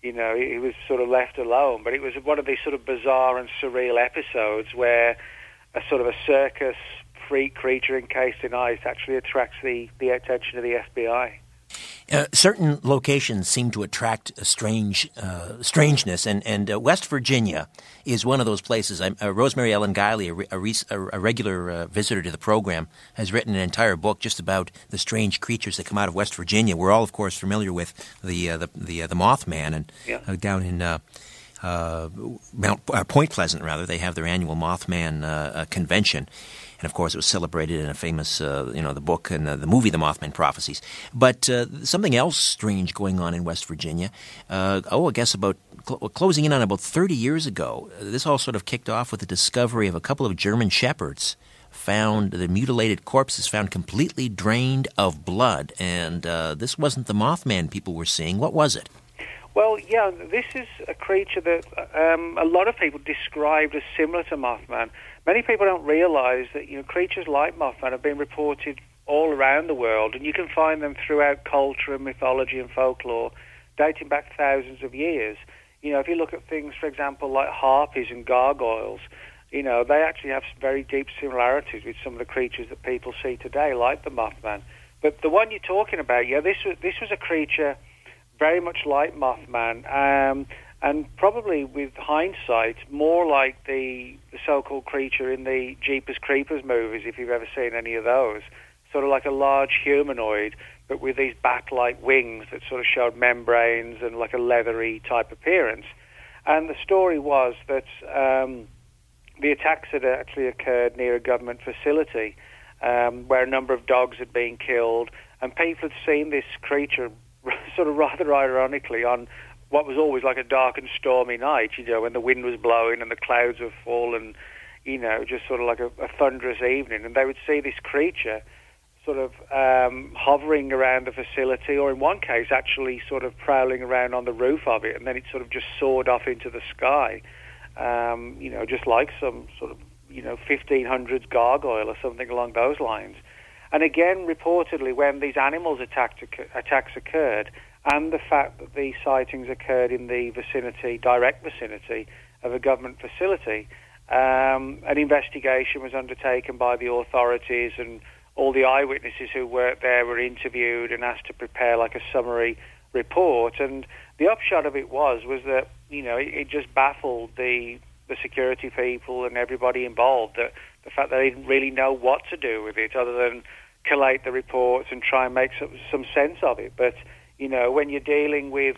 you know, he was sort of left alone. But it was one of these sort of bizarre and surreal episodes where a sort of a circus freak creature encased in ice actually attracts the, the attention of the FBI. Uh, certain locations seem to attract a strange uh, strangeness, and and uh, West Virginia is one of those places. Uh, Rosemary Ellen Guiley, a, re- a, re- a regular uh, visitor to the program, has written an entire book just about the strange creatures that come out of West Virginia. We're all, of course, familiar with the the the, the Mothman, and yeah. down in. Mount Point Pleasant, rather, they have their annual Mothman convention, and of course it was celebrated in a famous, uh, you know, the book and the, the, movie, The Mothman Prophecies. But uh, something else strange going on in West Virginia. Uh, oh, I guess about cl- closing in on about 30 years ago. This all sort of kicked off with the discovery of a couple of German shepherds found the mutilated corpses found completely drained of blood, and uh, this wasn't the Mothman people were seeing. What was it? Well, yeah, this is a creature that um, a lot of people described as similar to Mothman. Many people don't realize that you know creatures like Mothman have been reported all around the world, and you can find them throughout culture and mythology and folklore, dating back thousands of years. You know, if you look at things, for example, like harpies and gargoyles, you know, they actually have very deep similarities with some of the creatures that people see today, like the Mothman. But the one you're talking about, yeah, this was this was a creature very much like Mothman. Um, and probably with hindsight, more like the, the so-called creature in the Jeepers Creepers movies, if you've ever seen any of those. Sort of like a large humanoid, but with these bat-like wings that sort of showed membranes and like a leathery type appearance. And the story was that um, the attacks had actually occurred near a government facility um, where a number of dogs had been killed, and people had seen this creature [LAUGHS] sort of rather ironically on what was always like a dark and stormy night, you know, when the wind was blowing and the clouds were falling, you know, just sort of like a, a thunderous evening. And they would see this creature sort of um, hovering around the facility, or in one case, actually sort of prowling around on the roof of it, and then it sort of just soared off into the sky, um, you know, just like some sort of, you know, 1500s gargoyle or something along those lines. And again, reportedly, when these animals attacked, attacks occurred, and the fact that the sightings occurred in the vicinity, direct vicinity of a government facility. Um, an investigation was undertaken by the authorities, and all the eyewitnesses who worked there were interviewed and asked to prepare like a summary report. And the upshot of it was was that you know it, it just baffled the the security people and everybody involved that the fact that they didn't really know what to do with it other than collate the reports and try and make some, some sense of it. But you know, when you're dealing with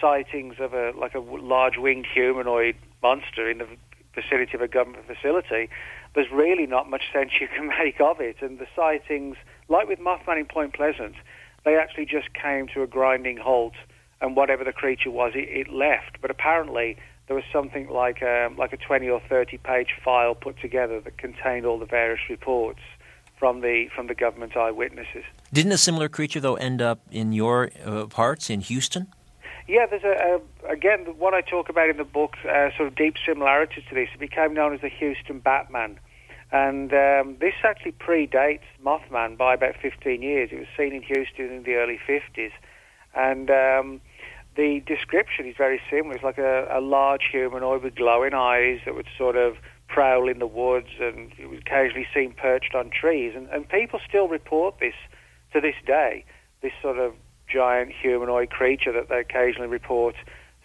sightings of a like a large winged humanoid monster in the vicinity of a government facility, there's really not much sense you can [LAUGHS] make of it. And the sightings, like with Mothman in Point Pleasant, they actually just came to a grinding halt, and whatever the creature was, it, it left. But apparently, there was something like a, um, like a 20 or 30 page file put together that contained all the various reports from the from the government eyewitnesses. Didn't a similar creature though end up in your uh, parts in Houston? Yeah, there's a, a again what I talk about in the book, uh, sort of deep similarities to this. It became known as the Houston Batman, and um, this actually predates Mothman by about 15 years. It was seen in Houston in the early 50s, and um, the description is very similar. It's like a, a large humanoid with glowing eyes that would sort of prowl in the woods and it was occasionally seen perched on trees. And, and people still report this to this day, this sort of giant humanoid creature that they occasionally report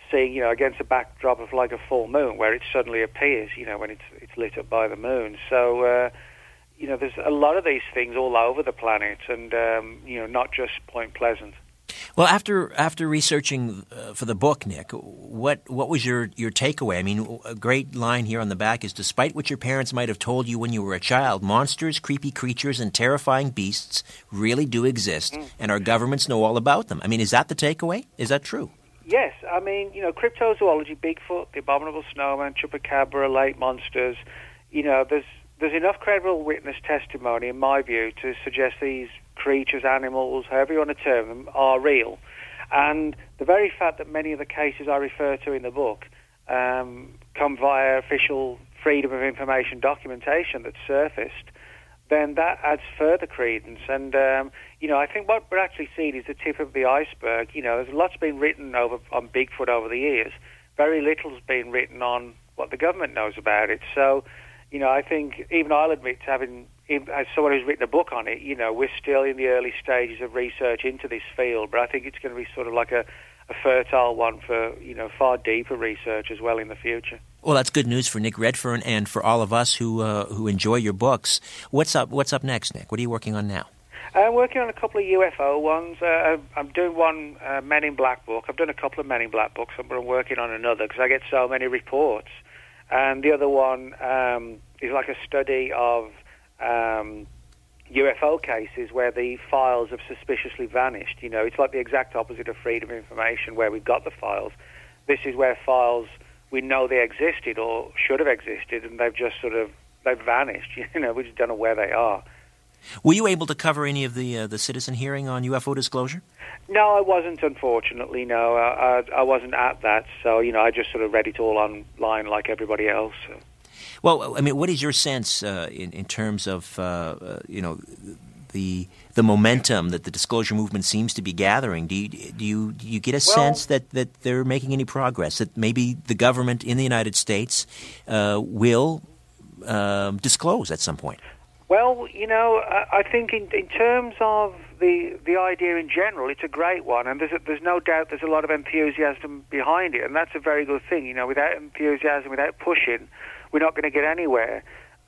seeing, you know, against a backdrop of like a full moon where it suddenly appears, you know, when it's, it's lit up by the moon. So, uh, you know, there's a lot of these things all over the planet and, um, you know, not just Point Pleasant. Well, after after researching uh, for the book, Nick, what what was your your takeaway? I mean, a great line here on the back is: despite what your parents might have told you when you were a child, monsters, creepy creatures, and terrifying beasts really do exist, mm. and our governments know all about them. I mean, is that the takeaway? Is that true? Yes, I mean, you know, cryptozoology, Bigfoot, the abominable snowman, chupacabra, lake monsters. You know, there's there's enough credible witness testimony, in my view, to suggest these creatures, animals, however you want to term them, are real. And the very fact that many of the cases I refer to in the book um, come via official freedom of information documentation that's surfaced, then that adds further credence. And, um, you know, I think what we're actually seeing is the tip of the iceberg. You know, there's lots been written over on Bigfoot over the years. Very little's been written on what the government knows about it. So, you know, I think even I'll admit to having as someone who's written a book on it, you know, we're still in the early stages of research into this field, but I think it's going to be sort of like a, a fertile one for, you know, far deeper research as well in the future. Well, that's good news for Nick Redfern and for all of us who uh, who enjoy your books. What's up? What's up next, Nick? What are you working on now? I'm working on a couple of UFO ones. Uh, I'm doing one uh, Men in Black book. I've done a couple of Men in Black books, but I'm working on another because I get so many reports. And the other one um, is like a study of um, UFO cases where the files have suspiciously vanished. You know, it's like the exact opposite of freedom of information where we've got the files. This is where files we know they existed or should have existed and they've just sort of they've vanished. [LAUGHS] You know, we just don't know where they are. Were you able to cover any of the uh, the citizen hearing on UFO disclosure? No, I wasn't. Unfortunately, no, I, I, I wasn't at that. So you know, I just sort of read it all online like everybody else. So. Well, I mean, what is your sense uh, in, in terms of uh, uh, you know the the momentum that the disclosure movement seems to be gathering? Do you do you, do you get a well, sense that, that they're making any progress? That maybe the government in the United States uh, will um, disclose at some point? Well, you know, I, I think in, in terms of the the idea in general, it's a great one, and there's a, there's no doubt there's a lot of enthusiasm behind it, and that's a very good thing. You know, without enthusiasm, without pushing, we're not going to get anywhere.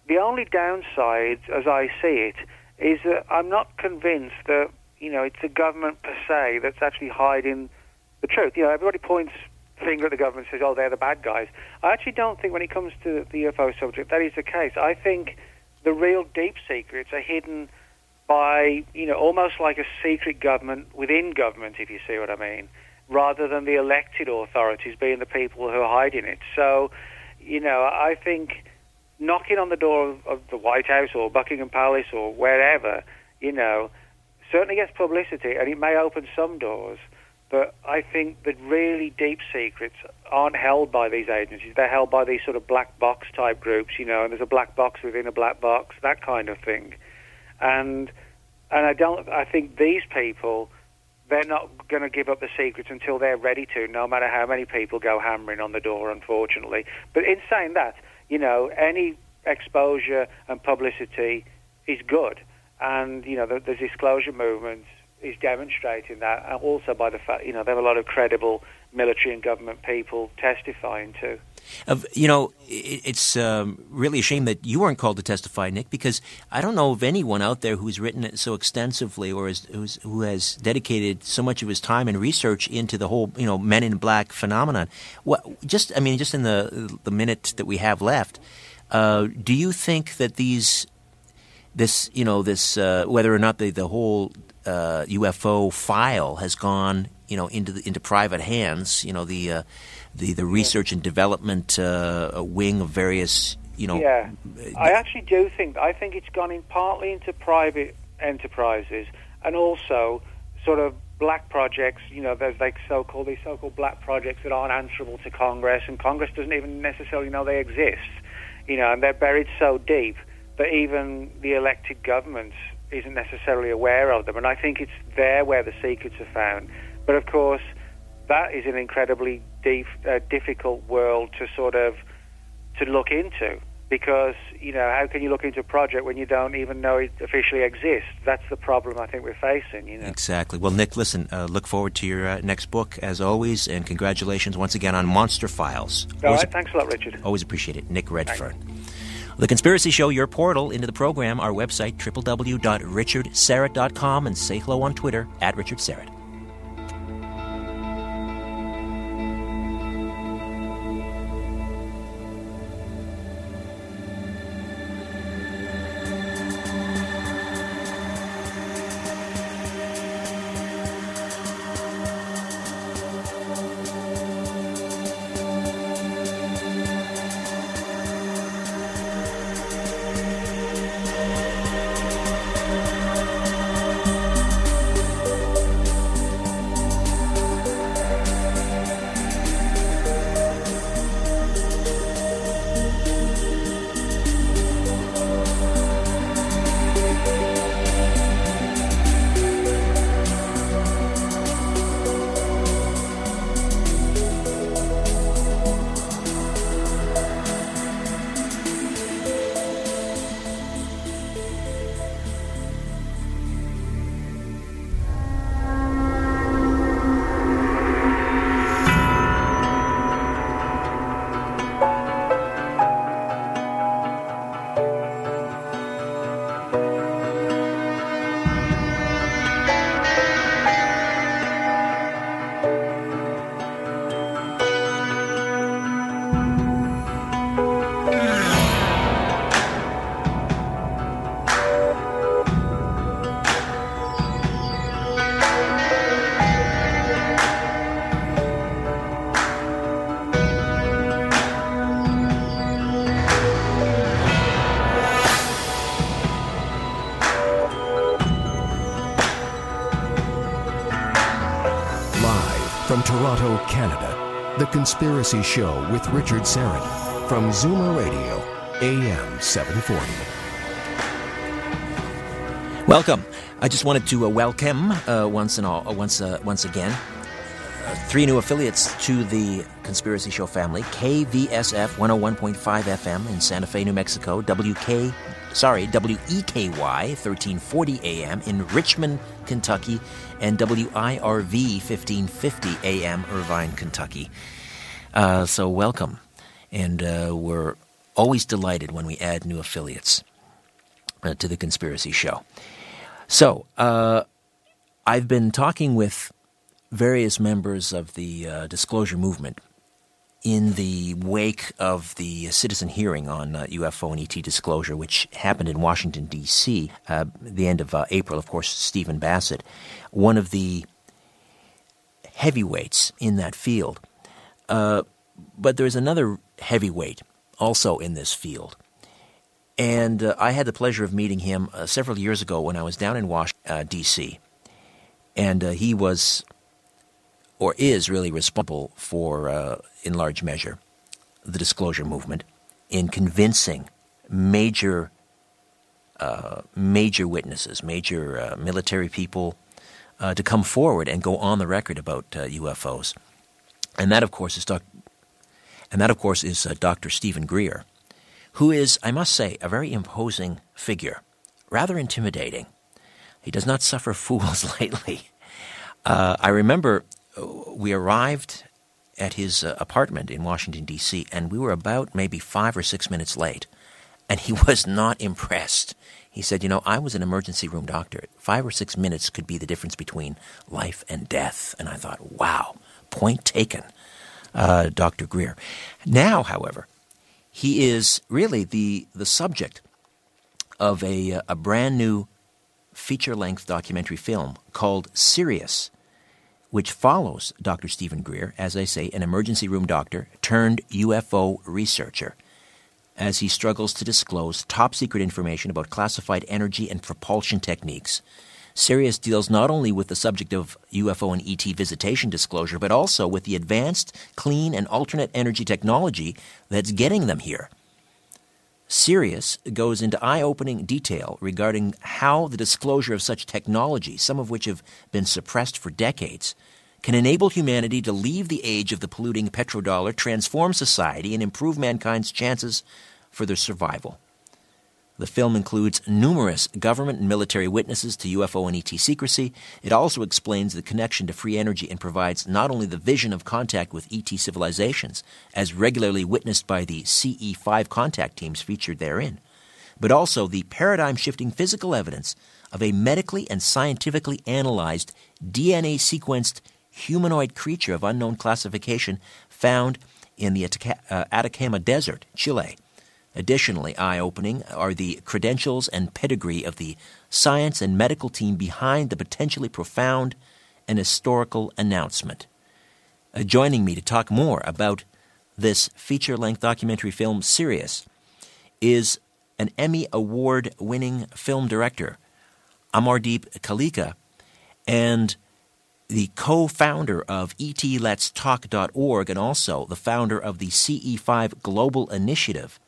The only downside, as I see it, is that I'm not convinced that you know it's the government per se that's actually hiding the truth. You know, everybody points finger at the government and says, "Oh, they're the bad guys." I actually don't think when it comes to the UFO subject that is the case. I think the real deep secrets are hidden by you know almost like a secret government within government, if you see what I mean, rather than the elected authorities being the people who are hiding it. So you know, I think knocking on the door of, of the White House or Buckingham Palace or wherever, you know, certainly gets publicity and it may open some doors. But I think the really deep secrets aren't held by these agencies. They're held by these sort of black box type groups, you know, and there's a black box within a black box, that kind of thing. And and I don't. I think these people they're not going to give up the secrets until they're ready to, no matter how many people go hammering on the door, unfortunately. But in saying that, you know, any exposure and publicity is good. And, you know, the, the disclosure movement is demonstrating that, and also by the fact, you know, they have a lot of credible military and government people testifying too. You know, it's um, really a shame that you weren't called to testify, Nick, because I don't know of anyone out there who's written it so extensively or is, who has dedicated so much of his time and research into the whole you know Men in Black phenomenon. What just I mean, just in the the minute that we have left, uh, do you think that these this you know this uh, whether or not the the whole uh, UFO file has gone you know into the, into private hands, you know the uh, the the research and development uh, wing of various you know. Yeah, I actually do think I think it's gone in partly into private enterprises and also sort of black projects. You know, there's like so-called these so-called black projects that aren't answerable to Congress, and Congress doesn't even necessarily know they exist. You know, and they're buried so deep that even the elected government isn't necessarily aware of them. And I think it's there where the secrets are found. But of course, that is an incredibly deep, uh, difficult world to sort of to look into because you know how can you look into a project when you don't even know it officially exists? That's the problem I think we're facing. You know exactly. Well, Nick, listen. Uh, look forward to your uh, next book as always, and congratulations once again on Monster Files. All always right, thanks a lot, Richard. Always appreciate it, Nick Redfern. Thanks. The Conspiracy Show, your portal into the program, our website, www.richardsyrett.com, and say hello on Twitter, at Richard Canada, The Conspiracy Show with Richard Syrett from Zoomer Radio, AM 740. Welcome. I just wanted to uh, welcome uh, once and all, uh, once uh, once again, uh, three new affiliates to the Conspiracy Show family: KVSF 101.5 FM in Santa Fe, New Mexico, WK, sorry, WEKY 1340 AM in Richmond, Kentucky, and WIRV 1550 AM, Irvine, Kentucky. Uh, so welcome, and we're always delighted when we add new affiliates to the Conspiracy Show. So, uh, I've been talking with various members of the uh, disclosure movement in the wake of the citizen hearing on uh, UFO and ET disclosure, which happened in Washington, D.C., uh, the end of uh, April. Of course, Stephen Bassett, one of the heavyweights in that field. Uh, but there's another heavyweight also in this field and uh, I had the pleasure of meeting him uh, several years ago when I was down in Washington, D.C. And he was, or is really responsible for, uh, in large measure, the disclosure movement in convincing major, uh, major witnesses, major military people, to come forward and go on the record about UFOs. And that, of course, is doc- and that, of course, is Dr. Steven Greer who is, I must say, a very imposing figure, rather intimidating. He does not suffer fools [LAUGHS] lightly. Uh, I remember uh, we arrived at his uh, apartment in Washington, D.C., and we were about maybe five or six minutes late, and he [LAUGHS] was not impressed. He said, You know, I was an emergency room doctor. Five or six minutes could be the difference between life and death. And I thought, wow, point taken, uh, Dr. Greer. Now, however, he is really the, the subject of a, a brand new feature length documentary film called Sirius, which follows Dr. Steven Greer, as I say, an emergency room doctor turned UFO researcher, as he struggles to disclose top secret information about classified energy and propulsion techniques Sirius deals not only with the subject of UFO and ET visitation disclosure, but also with the advanced, clean, and alternate energy technology that's getting them here. Sirius goes into eye opening detail regarding how the disclosure of such technology, some of which have been suppressed for decades, can enable humanity to leave the age of the polluting petrodollar, transform society, and improve mankind's chances for their survival. The film includes numerous government and military witnesses to UFO and ET secrecy. It also explains the connection to free energy and provides not only the vision of contact with ET civilizations, as regularly witnessed by the CE 5 contact teams featured therein, but also the paradigm shifting physical evidence of a medically and scientifically analyzed DNA sequenced humanoid creature of unknown classification found in the uh, Atacama Desert, Chile. Additionally, eye opening are the credentials and pedigree of the science and medical team behind the potentially profound and historical announcement. Uh, joining me to talk more about this feature length documentary film, Sirius, is an Emmy Award winning film director, Amardeep Kaleka, and the co founder of ETLet'sTalk.org and also the founder of the CE5 Global Initiative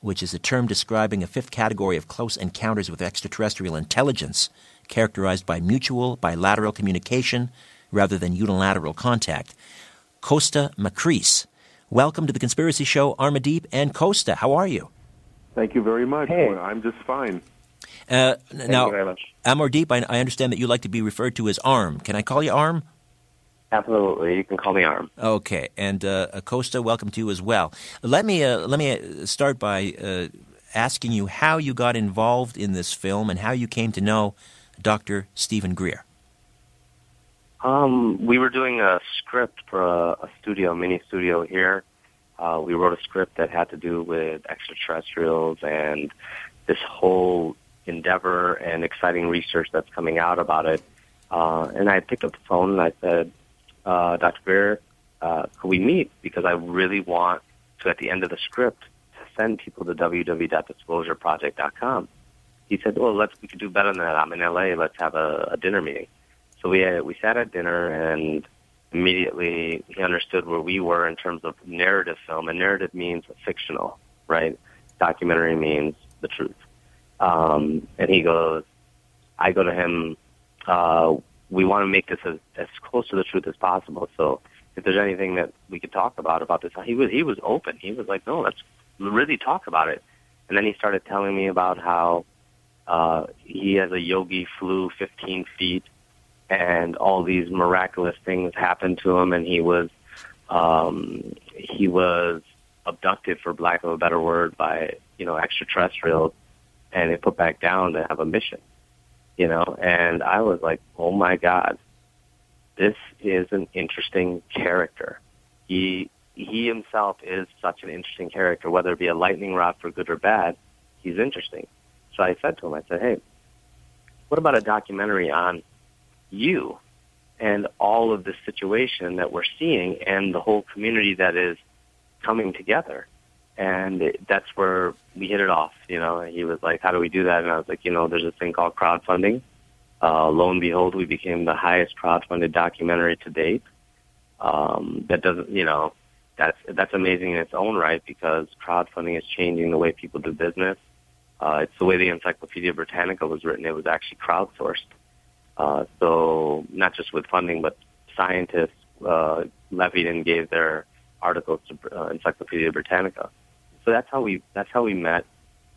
which is a term describing a fifth category of close encounters with extraterrestrial intelligence, characterized by mutual bilateral communication rather than unilateral contact. Kosta Makreas. Welcome to the Conspiracy Show, Amardeep and Kosta. How are you? Thank you very much. Hey. I'm just fine. Uh, now, you very much. Amardeep, I, I understand that you like to be referred to as Arm. Can I call you Arm? Absolutely, you can call me Arm. Okay, and uh, Acosta, welcome to you as well. Let me uh, let me uh, start by uh, asking you how you got involved in this film and how you came to know Dr. Steven Greer. Um, we were doing a script for a, a studio, mini studio here. Uh, we wrote a script that had to do with extraterrestrials and this whole endeavor and exciting research that's coming out about it. Uh, and I picked up the phone and I said, uh, Dr. Greer, uh, could we meet? Because I really want to, at the end of the script, to send people to www.disclosureproject.com. He said, well, let's, we could do better than that. I'm in LA. Let's have a, a dinner meeting. So we, uh, we sat at dinner and immediately he understood where we were in terms of narrative film. And narrative means fictional, right? Documentary means the truth. Um, and he goes, I go to him, uh, we want to make this as, as close to the truth as possible. So if there's anything that we could talk about about this, he was he was open. He was like, no, let's really talk about it. And then he started telling me about how uh, he as a yogi flew 15 feet, and all these miraculous things happened to him, and he was um, he was abducted, for lack of a better word, by you know extraterrestrials, and they put back down to have a mission. You know, and I was like, oh my god, this is an interesting character. He he himself is such an interesting character, whether it be a lightning rod for good or bad, he's interesting. So I said to him, I said, hey, what about a documentary on you and all of the situation that we're seeing and the whole community that is coming together? And it, that's where we hit it off. You know, he was like, how do we do that? And I was like, you know, there's a thing called crowdfunding. Uh, lo and behold, we became the highest crowdfunded documentary to date. Um, that doesn't, you know, that's that's amazing in its own right because crowdfunding is changing the way people do business. Uh, it's the way the Encyclopedia Britannica was written. It was actually crowdsourced. Uh, so not just with funding, but scientists uh, levied and gave their articles to uh, Encyclopedia Britannica. So that's how we that's how we met.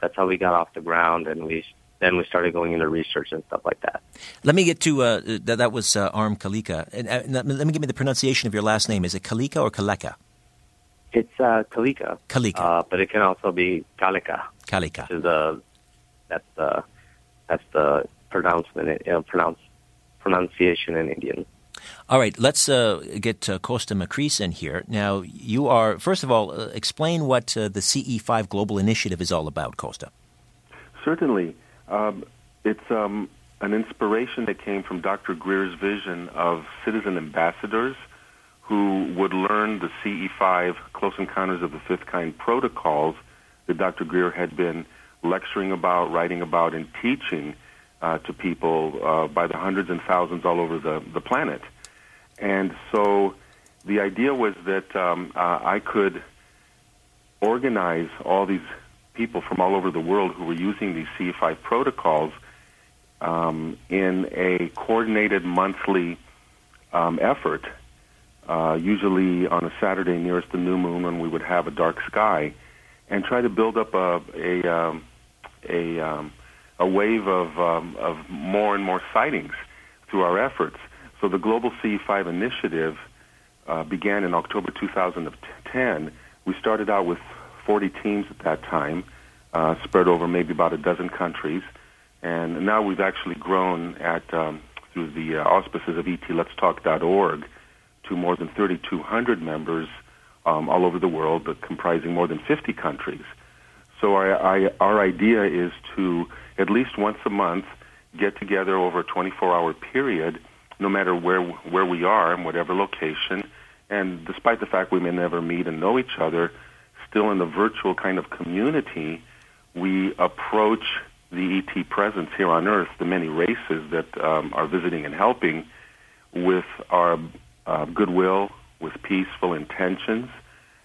That's how we got off the ground, and we then we started going into research and stuff like that. Let me get to uh, that. That was uh, Arm Kalika. And, uh, let me give me the pronunciation of your last name. Is it Kalika or Kaleka? It's uh, Kalika. Kalika. Uh, but it can also be Kalika. Kalika. Is the that's the that's the pronouncement uh, pronounce, pronunciation in Indian. All right, let's uh, get uh, Kosta Makreas in here. Now, you are, first of all, uh, explain what uh, the CE5 Global Initiative is all about, Kosta. Certainly. Um, it's um, an inspiration that came from Dr. Greer's vision of citizen ambassadors who would learn the CE5 Close Encounters of the Fifth Kind protocols that Dr. Greer had been lecturing about, writing about, and teaching uh, to people uh, by the hundreds and thousands all over the, the planet. And so the idea was that um, uh, I could organize all these people from all over the world who were using these CE5 protocols um, in a coordinated monthly um, effort, uh, usually on a Saturday nearest the new moon when we would have a dark sky, and try to build up a a um, a, um, a wave of um, of more and more sightings through our efforts. So the Global CE5 initiative uh, began in October 2010. We started out with 40 teams at that time, uh, spread over maybe about a dozen countries. And now we've actually grown at um, through the uh, auspices of etletstalk.org to more than 3,200 members um, all over the world, but comprising more than 50 countries. So our, our idea is to at least once a month get together over a 24-hour period, no matter where where we are in whatever location, and despite the fact we may never meet and know each other, still in the virtual kind of community, we approach the ET presence here on Earth, the many races that um, are visiting and helping, with our uh, goodwill, with peaceful intentions,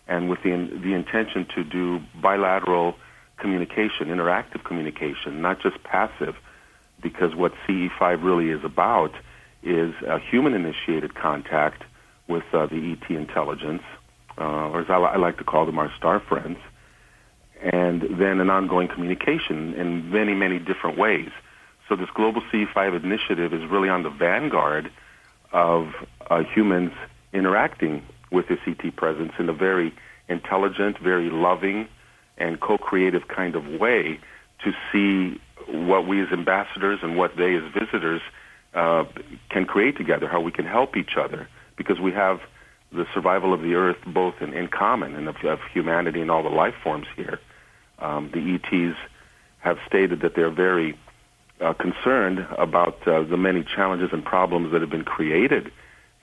and with the, the intention to do bilateral communication, interactive communication, not just passive, because what CE5 really is about is a human-initiated contact with uh, the ET intelligence, uh, or as I, I like to call them, our star friends, and then an ongoing communication in many, many different ways. So this Global CE5 initiative is really on the vanguard of uh, humans interacting with this ET presence in a very intelligent, very loving, and co-creative kind of way to see what we as ambassadors and what they as visitors uh, can create together, how we can help each other, because we have the survival of the earth both in, in common and of, of humanity and all the life forms here. Um, the ETs have stated that they're very uh, concerned about uh, the many challenges and problems that have been created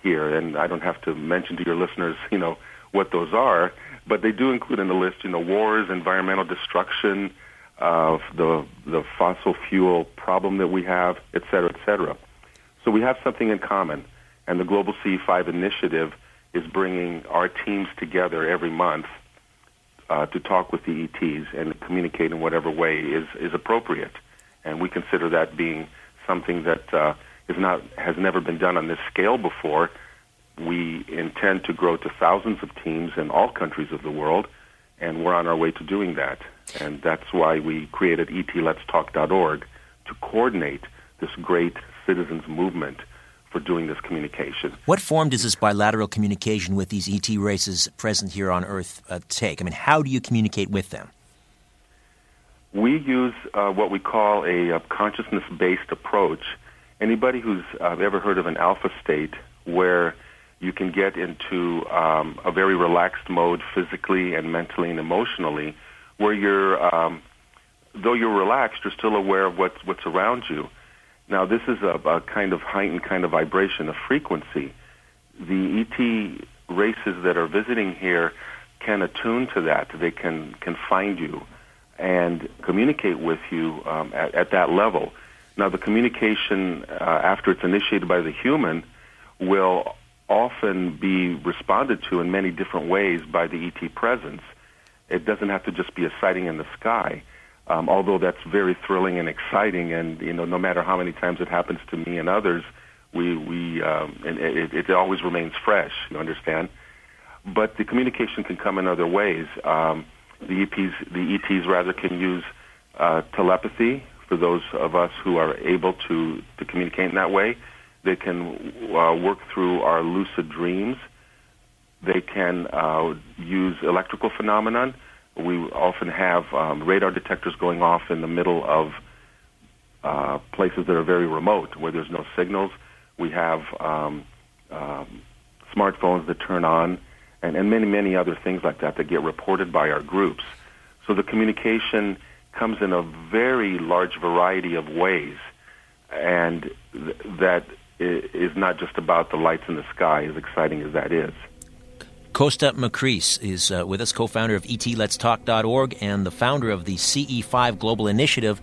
here, and I don't have to mention to your listeners, you know, what those are, but they do include in the list, you know, wars, environmental destruction, of the the fossil fuel problem that we have, et cetera, et cetera. So we have something in common, And the Global CE5 initiative is bringing our teams together every month uh, to talk with the ETs and communicate in whatever way is, is appropriate. And we consider that being something that uh, is not has never been done on this scale before. We intend to grow to thousands of teams in all countries of the world, and we're on our way to doing that. And that's why we created etletstalk.org to coordinate this great citizens movement for doing this communication. What form does this bilateral communication with these ET races present here on Earth uh, take? I mean, how do you communicate with them? We use uh, what we call a, a consciousness-based approach. Anybody who's uh, ever heard of an alpha state where you can get into um, a very relaxed mode physically and mentally and emotionally, where you're, um, though you're relaxed, you're still aware of what's, what's around you now, this is a, a kind of heightened kind of vibration, a frequency. The ET races that are visiting here can attune to that. They can can find you and communicate with you um, at, at that level. Now, the communication uh, after it's initiated by the human will often be responded to in many different ways by the ET presence. It doesn't have to just be a sighting in the sky um, although that's very thrilling and exciting, and you know, no matter how many times it happens to me and others, we we um, and it, it always remains fresh. You understand? But the communication can come in other ways. Um, the EPs, the ETs rather, can use uh, telepathy for those of us who are able to to communicate in that way. They can uh, work through our lucid dreams. They can uh, use electrical phenomenon we often have um, radar detectors going off in the middle of uh, places that are very remote where there's no signals. We have um, um, smartphones that turn on, and, and many, many other things like that that get reported by our groups. So the communication comes in a very large variety of ways, and th- that is not just about the lights in the sky, as exciting as that is. Kosta Makreas is uh, with us, co founder of etletstalk.org and the founder of the CE5 Global Initiative.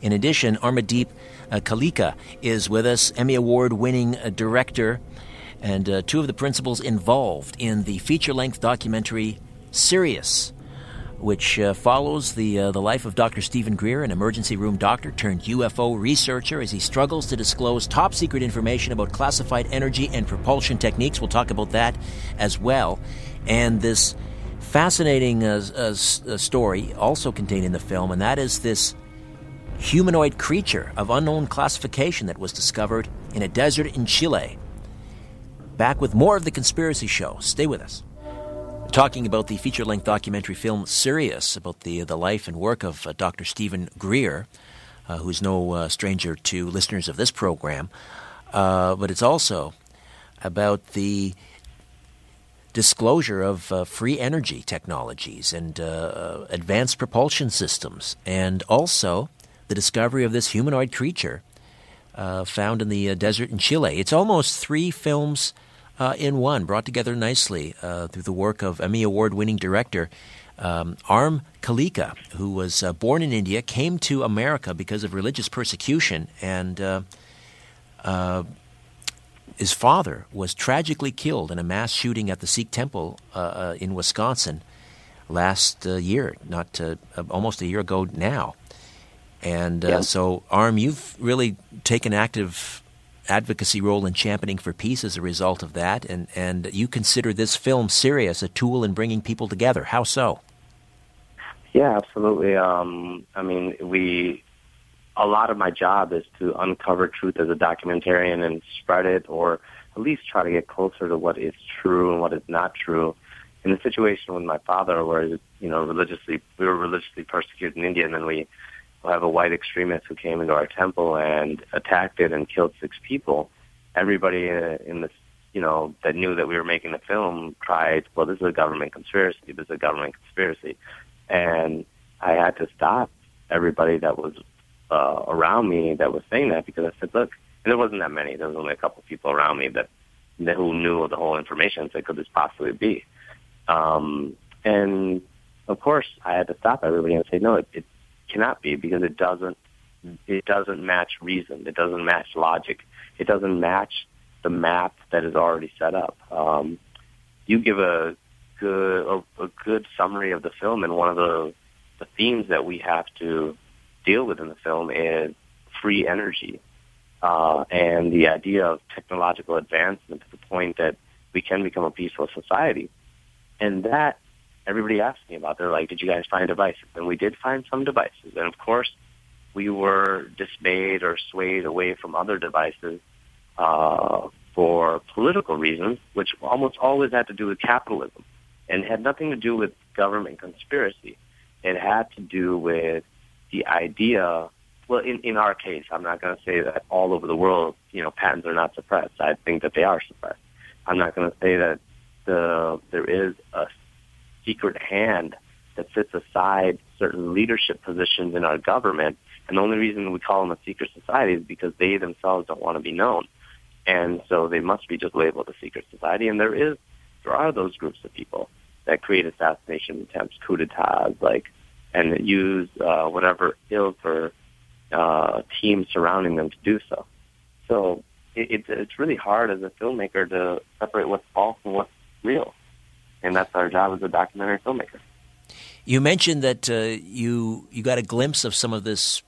In addition, Amardeep uh, Kaleka is with us, Emmy Award winning uh, director, and uh, two of the principals involved in the feature length documentary Sirius which uh, follows the uh, the life of Dr. Steven Greer, an emergency room doctor turned UFO researcher, as he struggles to disclose top secret information about classified energy and propulsion techniques. We'll talk about that as well, and this fascinating uh, uh story also contained in the film, and that is this humanoid creature of unknown classification that was discovered in a desert in Chile. Back with more of the Conspiracy Show. Stay with us talking about the feature length documentary film Sirius, about the, the life and work of uh, Dr. Steven Greer, uh, who's no uh, stranger to listeners of this program. Uh, but it's also about the disclosure of uh, free energy technologies and uh, advanced propulsion systems, and also the discovery of this humanoid creature found in the desert in Chile. It's almost three films uh, in one, brought together nicely uh, through the work of Emmy Award winning director um, Arm Kaleka, who was uh, born in India, came to America because of religious persecution, and uh, uh, his father was tragically killed in a mass shooting at the Sikh temple uh, in Wisconsin last year, not almost a year ago now. And yeah. so, Arm, you've really taken active advocacy role in championing for peace as a result of that, and, and you consider this film Sirius a tool in bringing people together. How so? Yeah, absolutely. Um, I mean, we a lot of my job is to uncover truth as a documentarian and spread it, or at least try to get closer to what is true and what is not true. In the situation with my father, where you know religiously we were religiously persecuted in India, and then we have a white extremist who came into our temple and attacked it and killed six people. Everybody in the, you know, that knew that we were making the film cried, well, this is a government conspiracy. This is a government conspiracy. And I had to stop everybody that was uh, around me that was saying that because I said, look, and there wasn't that many. There was only a couple people around me that, who knew the whole information said, could this possibly be? Um, and of course, I had to stop everybody and say, no, it, it cannot be because it doesn't it doesn't match reason. It doesn't match logic. It doesn't match the map that is already set up. Um, you give a good a, a good summary of the film, and one of the the themes that we have to deal with in the film is free energy uh, and the idea of technological advancement to the point that we can become a peaceful society. And that everybody asked me about. They're like, "Did you guys find devices?" And we did find some devices, and of course, we were dismayed or swayed away from other devices uh, for political reasons, which almost always had to do with capitalism, and had nothing to do with government conspiracy. It had to do with the idea. Well, in, in our case, I'm not going to say that all over the world, you know, patents are not suppressed. I think that they are suppressed. I'm not going to say that the there is a secret hand that sits aside certain leadership positions in our government. And the only reason we call them a secret society is because they themselves don't want to be known. And so they must be just labeled a secret society. And there is, there are those groups of people that create assassination attempts, coup d'etats, like, and use uh, whatever ilk or uh, team surrounding them to do so. So it, it's it's really hard as a filmmaker to separate what's false and what's real, and that's our job as a documentary filmmaker. You mentioned that uh, you you got a glimpse of some of this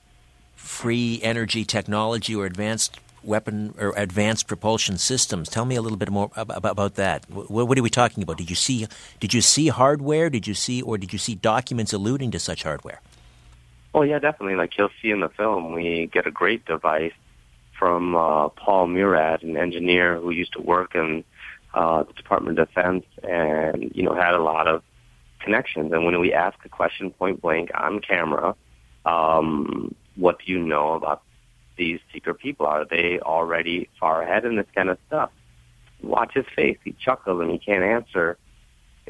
free energy technology or advanced weapon or advanced propulsion systems. Tell me a little bit more about, about that. What, what, are we talking about? Did you see did you see hardware? Did you see or did you see documents alluding to such hardware? Oh yeah, definitely. Like you'll see in the film, we get a great device from uh, Paul Murad, an engineer who used to work in uh, the Department of Defense, and you know had a lot of connections. And when we ask a question point blank on camera, um, what do you know about these secret people? Are they already far ahead in this kind of stuff? Watch his face. He chuckles and he can't answer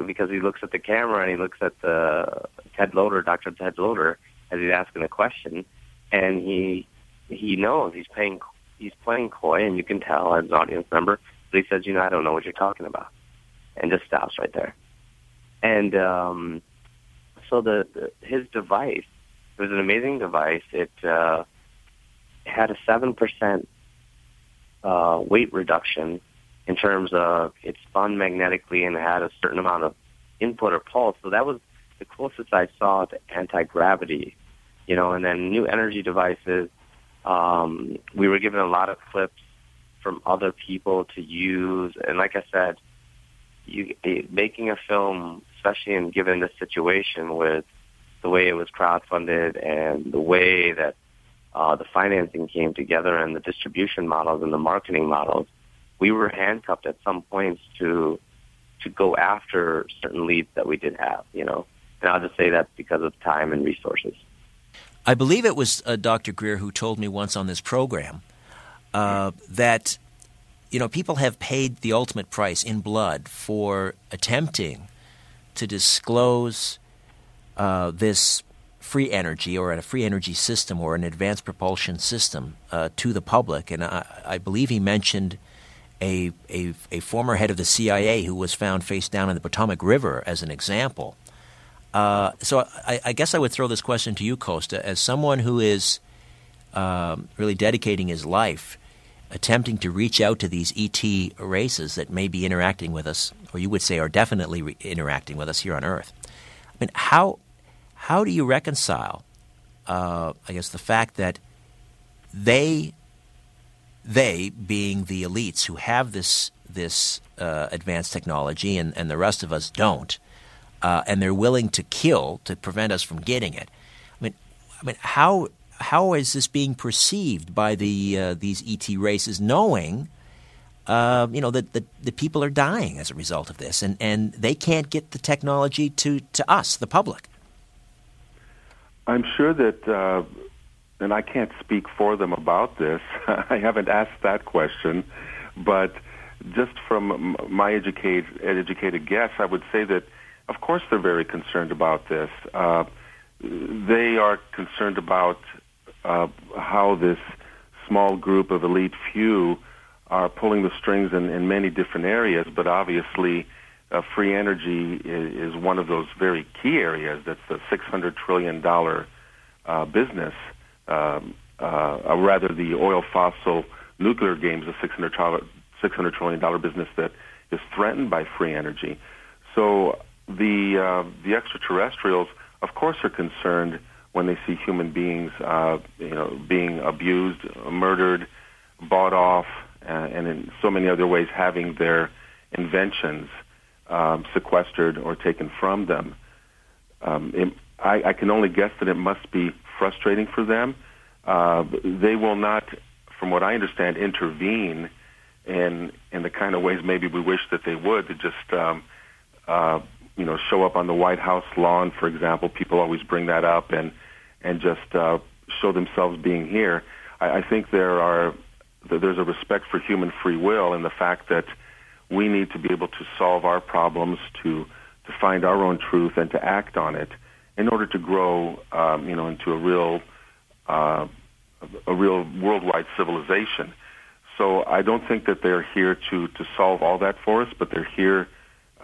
because he looks at the camera and he looks at the Ted Loder, Dr. Ted Loder, as he's asking a question, and he he knows he's paying he's playing coy, and you can tell as an audience member. He says, "You know, I don't know what you're talking about," and just stops right there. And um, so the, the his device it was an amazing device. It uh, had a seven percent uh, weight reduction in terms of it spun magnetically and had a certain amount of input or pulse. So that was the closest I saw to anti gravity. You know, and then new energy devices. Um, we were given a lot of clips from other people to use, and like I said, you making a film especially in given this situation with the way it was crowdfunded and the way that uh, the financing came together and the distribution models and the marketing models, we were handcuffed at some points to to go after certain leads that we did have, you know. And I'll just say that's because of time and resources. I believe it was uh, Dr. Greer who told me once on this program uh, that you know people have paid the ultimate price in blood for attempting to disclose uh, this free energy or a free energy system or an advanced propulsion system uh, to the public. And I, I, believe he mentioned a, a, a, former head of the CIA who was found face down in the Potomac River as an example. Uh, so I, I, guess I would throw this question to you, Kosta, as someone who is um, really dedicating his life attempting to reach out to these ET races that may be interacting with us, or you would say are definitely re- interacting with us here on Earth. I mean, how how do you reconcile, uh, I guess, the fact that they they being the elites who have this this uh, advanced technology and, and the rest of us don't, uh, and they're willing to kill to prevent us from getting it. I mean, I mean, how how is this being perceived by the uh, these ET races, knowing uh, you know that the, the people are dying as a result of this, and, and they can't get the technology to, to us, the public? I'm sure that, uh, and I can't speak for them about this. [LAUGHS] I haven't asked that question, but just from my educated educated guess, I would say that, of course, they're very concerned about this. Uh, they are concerned about uh, how this small group of elite few are pulling the strings in, in many different areas, but obviously uh, free energy is, is, one of those very key areas. That's the $600 trillion uh, business, um, uh, rather the oil fossil nuclear games, the $600, $600 trillion business that is threatened by free energy. So the uh, the extraterrestrials, of course, are concerned when they see human beings, uh, you know, being abused, murdered, bought off, uh, and in so many other ways having their inventions um, sequestered or taken from them. Um, it, I, I can only guess that it must be frustrating for them. Uh, they will not, from what I understand, intervene in in the kind of ways maybe we wish that they would to just um, uh, you know show up on the White House lawn, for example. People always bring that up and and just uh, show themselves being here. I, I think there are there's a respect for human free will and the fact that we need to be able to solve our problems, to to find our own truth, and to act on it in order to grow, um, you know, into a real uh, a real worldwide civilization. So I don't think that they're here to to solve all that for us, but they're here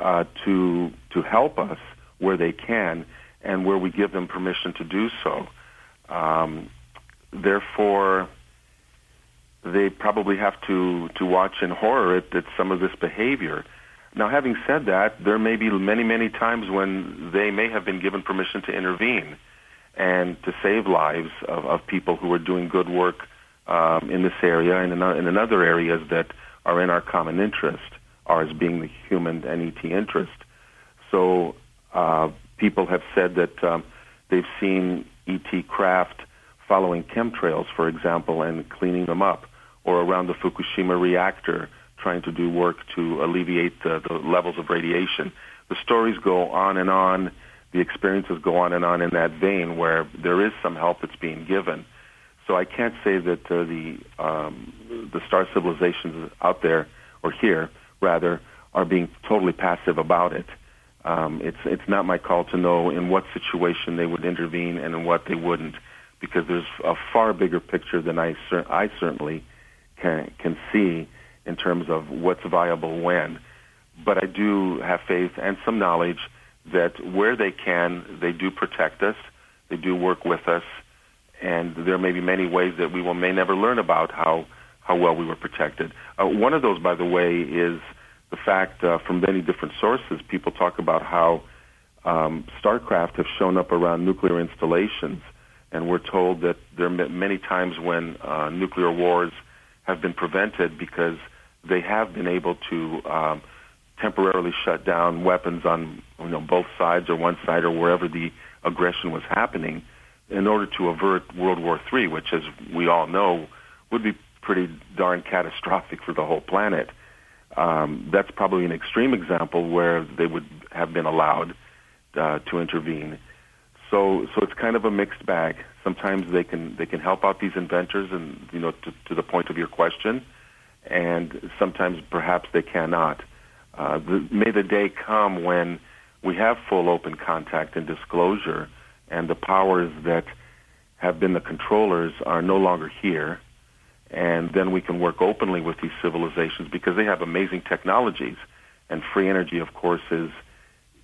uh, to to help us where they can and where we give them permission to do so. Um, therefore, they probably have to to watch in horror at, at some of this behavior. Now, having said that, there may be many, many times when they may have been given permission to intervene and to save lives of, of people who are doing good work um, in this area and in, in other areas that are in our common interest, ours being the human and ET interest. So uh, people have said that um, they've seen ET craft following chemtrails, for example, and cleaning them up, or around the Fukushima reactor trying to do work to alleviate the, the levels of radiation. The stories go on and on. The experiences go on and on in that vein where there is some help that's being given. So I can't say that uh, the um, the star civilizations out there or here rather are being totally passive about it. Um, it's it's not my call to know in what situation they would intervene and in what they wouldn't, because there's a far bigger picture than I cer- I certainly can can see in terms of what's viable when. But I do have faith and some knowledge that where they can, they do protect us, they do work with us, and there may be many ways that we will may never learn about how how well we were protected. Uh, one of those, by the way, is the fact uh, from many different sources. People talk about how um, starcraft have shown up around nuclear installations, and we're told that there are many times when uh, nuclear wars have been prevented because they have been able to um, temporarily shut down weapons on you know both sides or one side or wherever the aggression was happening in order to avert World War III, which, as we all know, would be pretty darn catastrophic for the whole planet. Um, that's probably an extreme example where they would have been allowed uh, to intervene. So, so it's kind of a mixed bag. Sometimes they can they can help out these inventors, and you know, to, to the point of your question, and sometimes perhaps they cannot. Uh, the, may the day come when we have full open contact and disclosure and the powers that have been the controllers are no longer here. And then we can work openly with these civilizations because they have amazing technologies. And free energy, of course, is,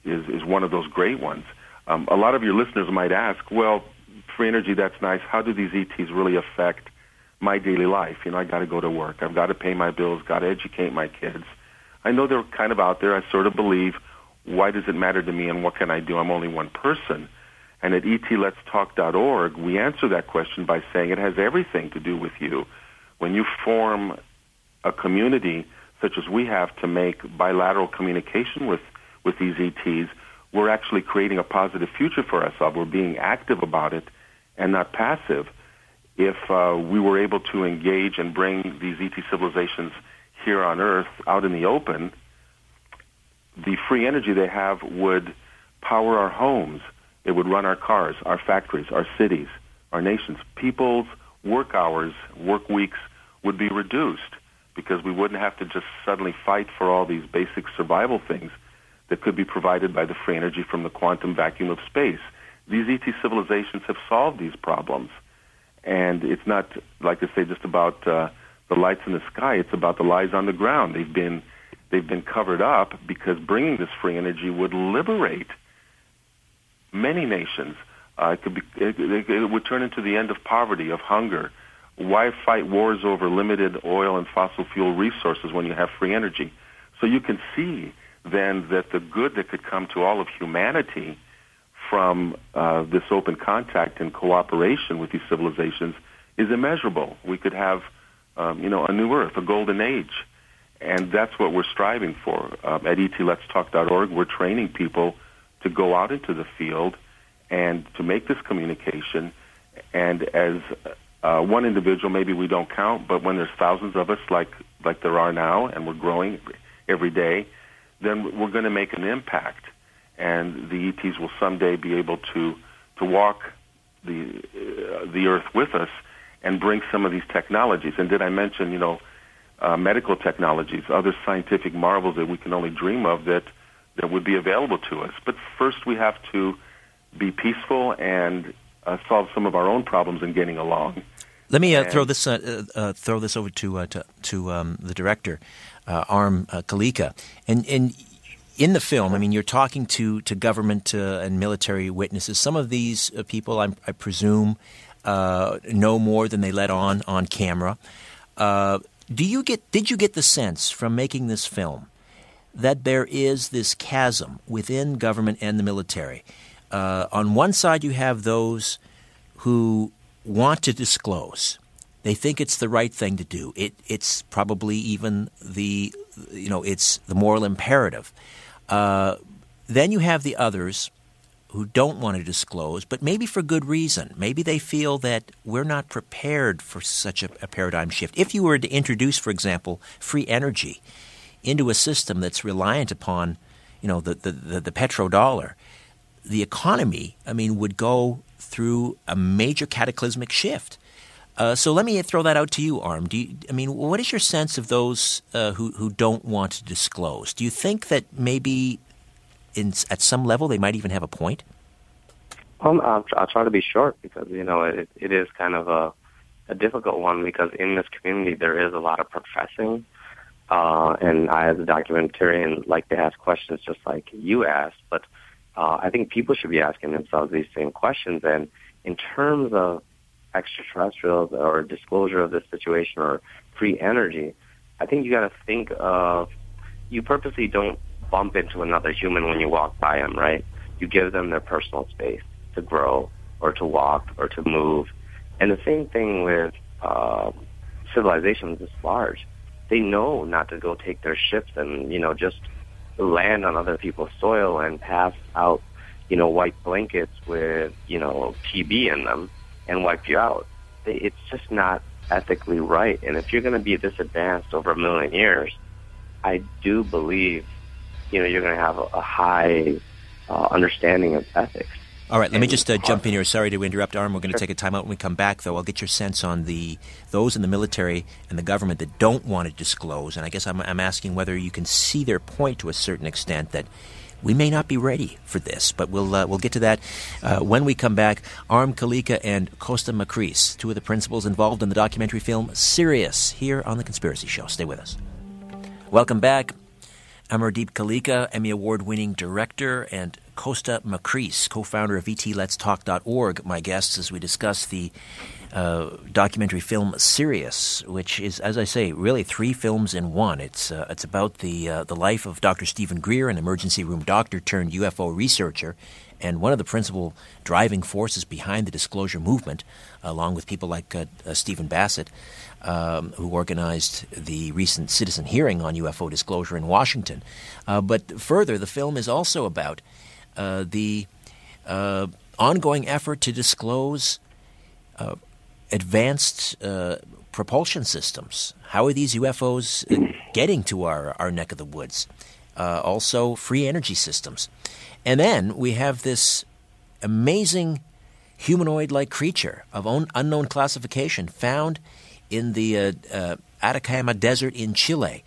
is, is one of those great ones. Um, a lot of your listeners might ask, well, free energy, that's nice. How do these ETs really affect my daily life? You know, I got to go to work. I've got to pay my bills, got to educate my kids. I know they're kind of out there. I sort of believe, why does it matter to me and what can I do? I'm only one person. And at etletstalk.org, we answer that question by saying it has everything to do with you. When you form a community such as we have to make bilateral communication with, with these ETs, we're actually creating a positive future for ourselves. We're being active about it and not passive. If uh, we were able to engage and bring these ET civilizations here on Earth out in the open, the free energy they have would power our homes it would run our cars, our factories, our cities, our nations. People's work hours, work weeks would be reduced because we wouldn't have to just suddenly fight for all these basic survival things that could be provided by the free energy from the quantum vacuum of space. These ET civilizations have solved these problems. And it's not, like I say, just about uh, the lights in the sky. It's about the lies on the ground. They've been, they've been covered up because bringing this free energy would liberate many nations. Uh, it could be, it, it, would turn into the end of poverty, of hunger, why fight wars over limited oil and fossil fuel resources when you have free energy? So you can see then that the good that could come to all of humanity from uh, this open contact and cooperation with these civilizations is immeasurable. We could have, um, you know, a new Earth, a golden age, and that's what we're striving for. Um, at etletstalk.org, we're training people to go out into the field and to make this communication. And as uh, one individual, maybe we don't count, but when there's thousands of us, like like there are now, and we're growing every day, then we're going to make an impact, and the ETs will someday be able to to walk the uh, the earth with us and bring some of these technologies. And did I mention, you know, uh, medical technologies, other scientific marvels that we can only dream of that that would be available to us? But first, we have to be peaceful and uh, solve some of our own problems in getting along. Let me uh, throw this uh, uh, throw this over to uh, to, to um, the director, uh, Aram Kaleka, and and in the film, I mean, you're talking to to government and military witnesses. Some of these people, I, I presume, know more than they let on on camera. do you get? Did you get the sense from making this film that there is this chasm within government and the military? on one side, you have those who want to disclose. They think it's the right thing to do. It, it's probably even the, you know, it's the moral imperative. Uh, then you have the others who don't want to disclose, but maybe for good reason. Maybe they feel that we're not prepared for such a, a paradigm shift. If you were to introduce, for example, free energy into a system that's reliant upon, you know, the, the, the, the petrodollar, the economy, I mean, would go through a major cataclysmic shift. Uh, so let me throw that out to you, Arm. Do you, I mean, what is your sense of those uh, who who don't want to disclose? Do you think that maybe, in at some level, they might even have a point? Um, I'll, I'll try to be short because you know it, it is kind of a a difficult one because in this community there is a lot of professing, uh, and I, as a documentarian, like to ask questions just like you asked, but uh, I think people should be asking themselves these same questions. And in terms of extraterrestrials or disclosure of this situation or free energy, I think you got to think of you purposely don't bump into another human when you walk by them, right? You give them their personal space to grow or to walk or to move. And the same thing with uh, civilizations this large. They know not to go take their ships and, you know, just land on other people's soil and pass out, you know, white blankets with, you know, TB in them and wipe you out. It's just not ethically right. And if you're going to be this advanced over a million years, I do believe, you know, you're going to have a, a high uh, understanding of ethics. All right, let me just uh, jump in here. Sorry to interrupt, Arm. We're going to take a time out when we come back, though. I'll get your sense on the those in the military and the government that don't want to disclose. And I guess I'm, I'm asking whether you can see their point to a certain extent that we may not be ready for this, but we'll uh, we'll get to that uh, when we come back. Aram Kaleka and Kosta Makreas, two of the principals involved in the documentary film Sirius, here on the Conspiracy Show. Stay with us. Welcome back. Amardeep Kalika, Emmy Award winning director, and Kosta Makreas, co founder of etletstalk.org, my guests as we discuss the uh, documentary film Sirius, which is, as I say, really three films in one. It's uh, it's about the uh, the life of Dr. Steven Greer, an emergency room doctor turned UFO researcher, and one of the principal driving forces behind the disclosure movement, along with people like uh, uh, Stephen Bassett um, who organized the recent citizen hearing on UFO disclosure in Washington. Uh, but further, the film is also about the uh, ongoing effort to disclose uh, advanced uh, propulsion systems. How are these UFOs getting to our, our neck of the woods? also, free energy systems. And then we have this amazing humanoid like creature of unknown classification found in the uh, uh, Atacama Desert in Chile.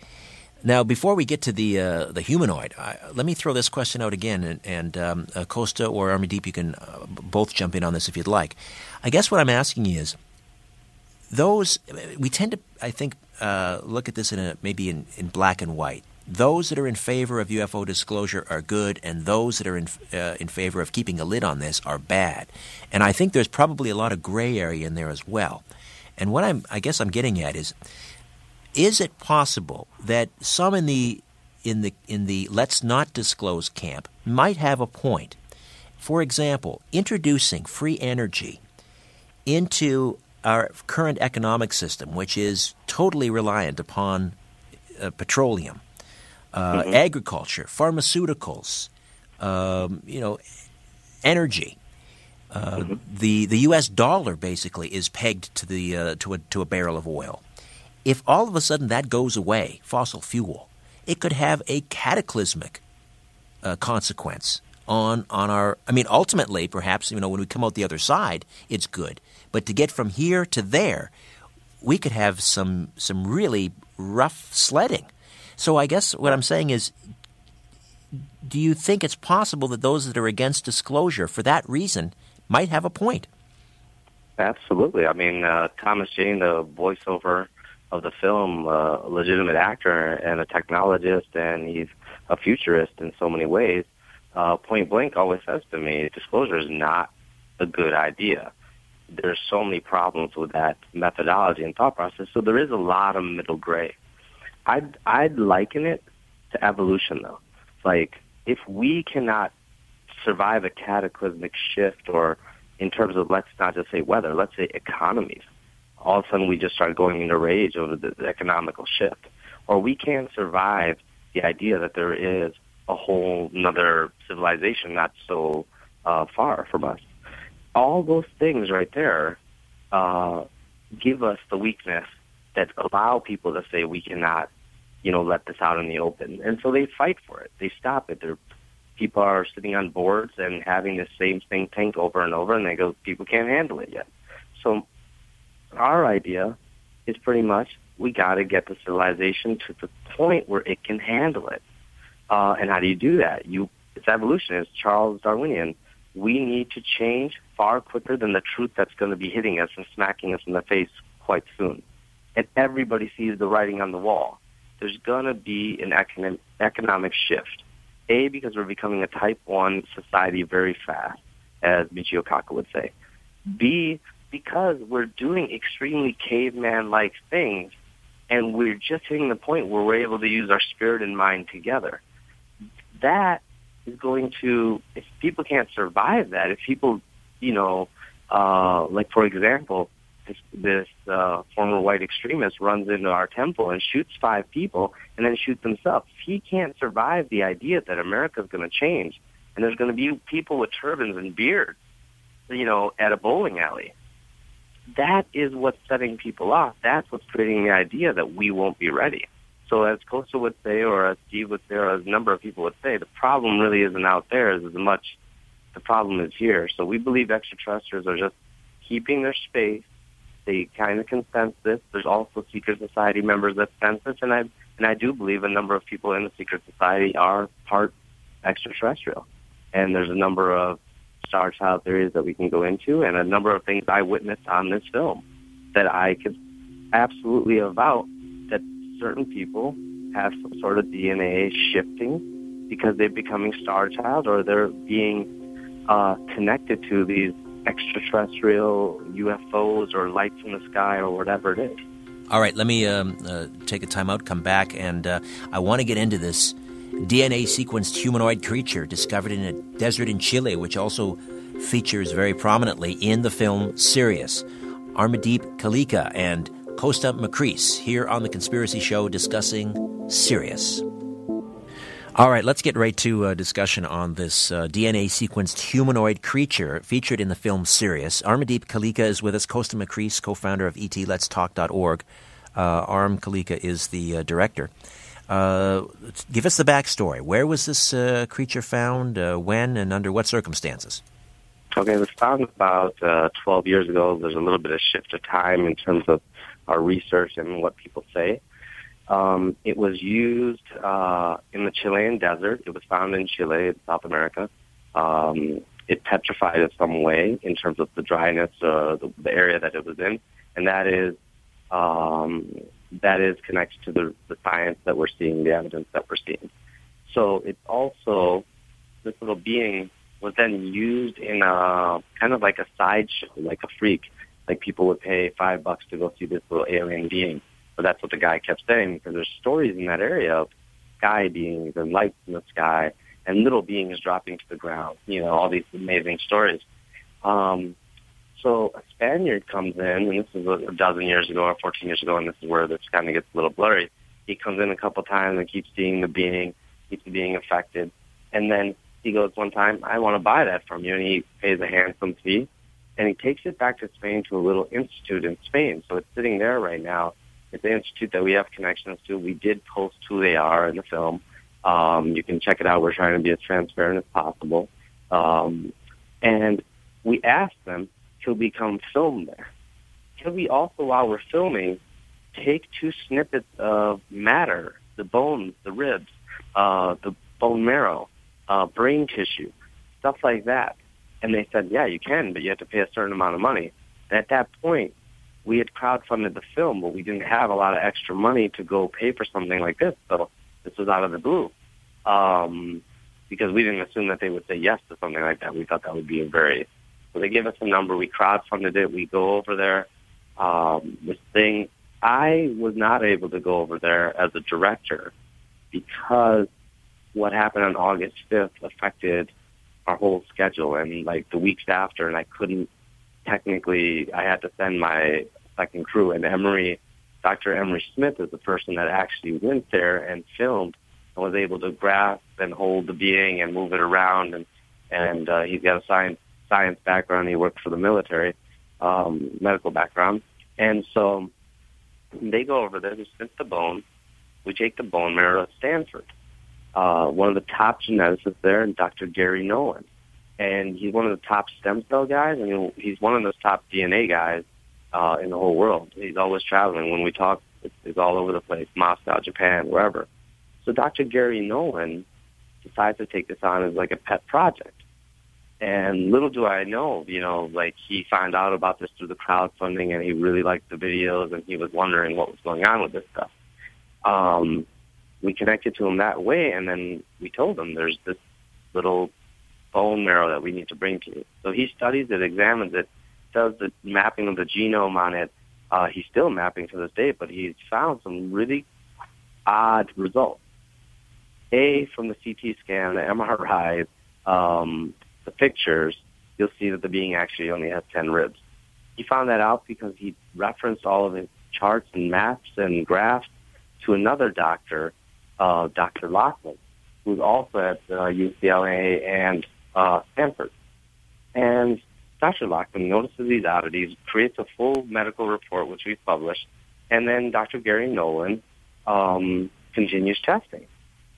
Now, before we get to the uh, the humanoid, I, let me throw this question out again, and, and um, uh, Kosta or Amardeep, you can uh, both jump in on this if you'd like. I guess what I'm asking is, those we tend to, I think, uh, look at this in a, maybe in, in black and white. Those that are in favor of UFO disclosure are good, and those that are in in favor of keeping a lid on this are bad. And I think there's probably a lot of gray area in there as well. And what I'm, I guess I'm getting at is, is it possible that some in the in the in the let's not disclose camp might have a point? For example, introducing free energy into our current economic system, which is totally reliant upon uh, petroleum, uh, mm-hmm. agriculture, pharmaceuticals, um, you know, energy. Uh, mm-hmm. The the U.S. dollar basically is pegged to the uh, to a to a barrel of oil. If all of a sudden that goes away, fossil fuel, it could have a cataclysmic uh, consequence on on our. I mean, ultimately, perhaps you know when we come out the other side, it's good. But to get from here to there, we could have some some really rough sledding. So I guess what I'm saying is, do you think it's possible that those that are against disclosure for that reason might have a point? Absolutely. I mean, uh, Thomas Jane, the voiceover of the film, uh, a legitimate actor and a technologist, and he's a futurist in so many ways. Uh, point blank always says to me, disclosure is not a good idea. There's so many problems with that methodology and thought process. So there is a lot of middle gray. I'd I'd liken it to evolution though. Like if we cannot survive a cataclysmic shift or in terms of let's not just say weather, let's say economies. All of a sudden we just start going into rage over the, the economical shift. Or we can't survive the idea that there is a whole another civilization not so uh, far from us. All those things right there uh, give us the weakness that allow people to say we cannot you know, let this out in the open. And so they fight for it. They stop it. They're, people are sitting on boards and having the same thing tank over and over, and they go, people can't handle it yet. So our idea is pretty much we got to get the civilization to the point where it can handle it. Uh, and how do you do that? You, it's evolution. It's Charles Darwinian. We need to change far quicker than the truth that's going to be hitting us and smacking us in the face quite soon. And everybody sees the writing on the wall there's going to be an econ- economic shift. A, because we're becoming a type 1 society very fast, as Michio Kaku would say. B, because we're doing extremely caveman-like things, and we're just hitting the point where we're able to use our spirit and mind together. That is going to, if people can't survive that, if people, you know, uh, like for example, this, this uh, former white extremist runs into our temple and shoots five people and then shoots himself. He can't survive the idea that America is going to change and there's going to be people with turbans and beards, you know, at a bowling alley. That is what's setting people off. That's what's creating the idea that we won't be ready. So as Kosta would say, or as Steve would say, or as a number of people would say, the problem really isn't out there as much the problem is here. So we believe extraterrestrials are just keeping their space they kind of can sense this. There's also secret society members that sense this, and I and I do believe a number of people in the secret society are part extraterrestrial. And there's a number of star child theories that we can go into, and a number of things I witnessed on this film that I could absolutely avow that certain people have some sort of DNA shifting because they're becoming star child or they're being uh, connected to these extraterrestrial UFOs or lights in the sky or whatever it is. All right, let me um, uh, take a time out, come back, and uh, I want to get into this DNA sequenced humanoid creature discovered in a desert in Chile, which also features very prominently in the film Sirius. Amardeep Kaleka and Kosta Makreas here on The Conspiracy Show discussing Sirius. All right, let's get right to a discussion on this uh, DNA sequenced humanoid creature featured in the film Sirius. Amardeep Kaleka is with us, Kosta Makreas, co founder of ETLet'sTalk.org. Uh, Arm Kaleka is the uh, director. Uh, give us the backstory. Where was this uh, creature found? Uh, when and under what circumstances? Okay, it was found about uh, 12 years ago. There's a little bit of shift of time in terms of our research and what people say. Um, it was used uh, in the Chilean desert. It was found in Chile, South America. Um, it petrified in some way in terms of the dryness, the, the area that it was in, and that is um, that is connected to the, the science that we're seeing, the evidence that we're seeing. So it's also this little being was then used in a kind of like a sideshow, like a freak, Like people would pay five bucks to go see this little alien being. But that's what the guy kept saying because there's stories in that area of sky beings and lights in the sky and little beings dropping to the ground. You know, all these amazing stories. Um, so a Spaniard comes in, and this is a dozen years ago or 14 years ago, and this is where this kind of gets a little blurry. He comes in a couple times and keeps seeing the being, keeps being affected, and then he goes one time, I want to buy that from you, and he pays a handsome fee, and he takes it back to Spain to a little institute in Spain. So it's sitting there right now. It's an institute that we have connections to. We did post who they are in the film. Um, you can check it out. We're trying to be as transparent as possible. Um, and we asked them, could we come film there? Could we also, while we're filming, take two snippets of matter, the bones, the ribs, uh, the bone marrow, uh, brain tissue, stuff like that. And they said, yeah, you can, but you have to pay a certain amount of money. And at that point, we had crowdfunded the film, but we didn't have a lot of extra money to go pay for something like this. So this was out of the blue. Um, because we didn't assume that they would say yes to something like that. We thought that would be a very, so they give us a number. We crowdfunded it. We go over there. Um, this thing, I was not able to go over there as a director because what happened on August 5th affected our whole schedule and like the weeks after and I couldn't technically I had to send my second crew and Emery Dr. Emery Smith is the person that actually went there and filmed and was able to grasp and hold the being and move it around and and uh, he's got a science science background he worked for the military um medical background and so they go over there, they snip the bone. We take the bone marrow to Stanford uh, one of the top geneticists there, and Dr. Gary Nolan. And he's one of the top stem cell guys. Mean, he's one of those top DNA guys uh, in the whole world. He's always traveling. When we talk, it's, it's all over the place, Moscow, Japan, wherever. So Dr. Gary Nolan decides to take this on as like a pet project. And little do I know, you know, like he found out about this through the crowdfunding and he really liked the videos and he was wondering what was going on with this stuff. Um, we connected to him that way, and then we told him there's this little bone marrow that we need to bring to you. So he studies it, examines it, does the mapping of the genome on it. Uh, he's still mapping to this day, but he's found some really odd results. A, from the CT scan, the MRI, um, the pictures, you'll see that the being actually only has 10 ribs. He found that out because he referenced all of his charts and maps and graphs to another doctor uh, Dr. Lachman, who's also at uh, UCLA and uh, Stanford. And Dr. Lachman notices these oddities, creates a full medical report, which we've published, and then Dr. Gary Nolan um, continues testing.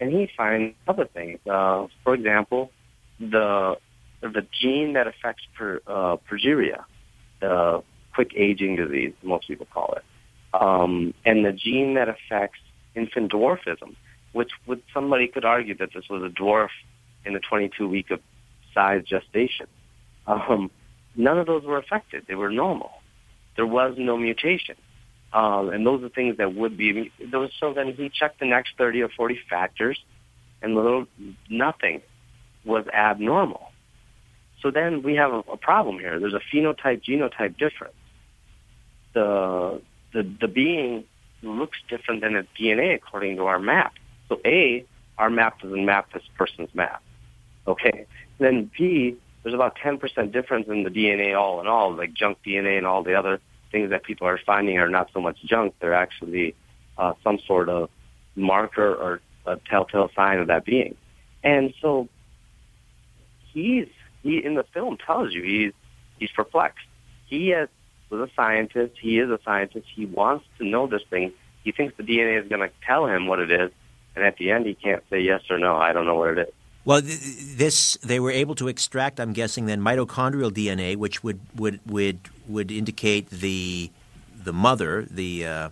And he finds other things. Uh, for example, the the gene that affects per, uh, progeria, the quick aging disease, most people call it, um, and the gene that affects infant dwarfism which would somebody could argue that this was a dwarf in the 22 week of size gestation. Um, none of those were affected; they were normal. There was no mutation, um, and those are things that would be. Those so then he checked the next 30 or 40 factors, and little nothing was abnormal. So then we have a, a problem here. There's a phenotype genotype difference. The the the being looks different than its DNA according to our map. So A, our map doesn't map this person's map. Okay. Then B, there's about 10% difference in the DNA all in all, like junk DNA and all the other things that people are finding are not so much junk. They're actually uh, some sort of marker or a telltale sign of that being. And so he's, he in the film tells you he's, he's perplexed. He has, was a scientist. He is a scientist. He wants to know this thing. He thinks the DNA is going to tell him what it is and at the end he can't say yes or no. I don't know what it is. Well, this they were able to extract. I'm guessing then mitochondrial DNA, which would would would would indicate the the mother. The uh,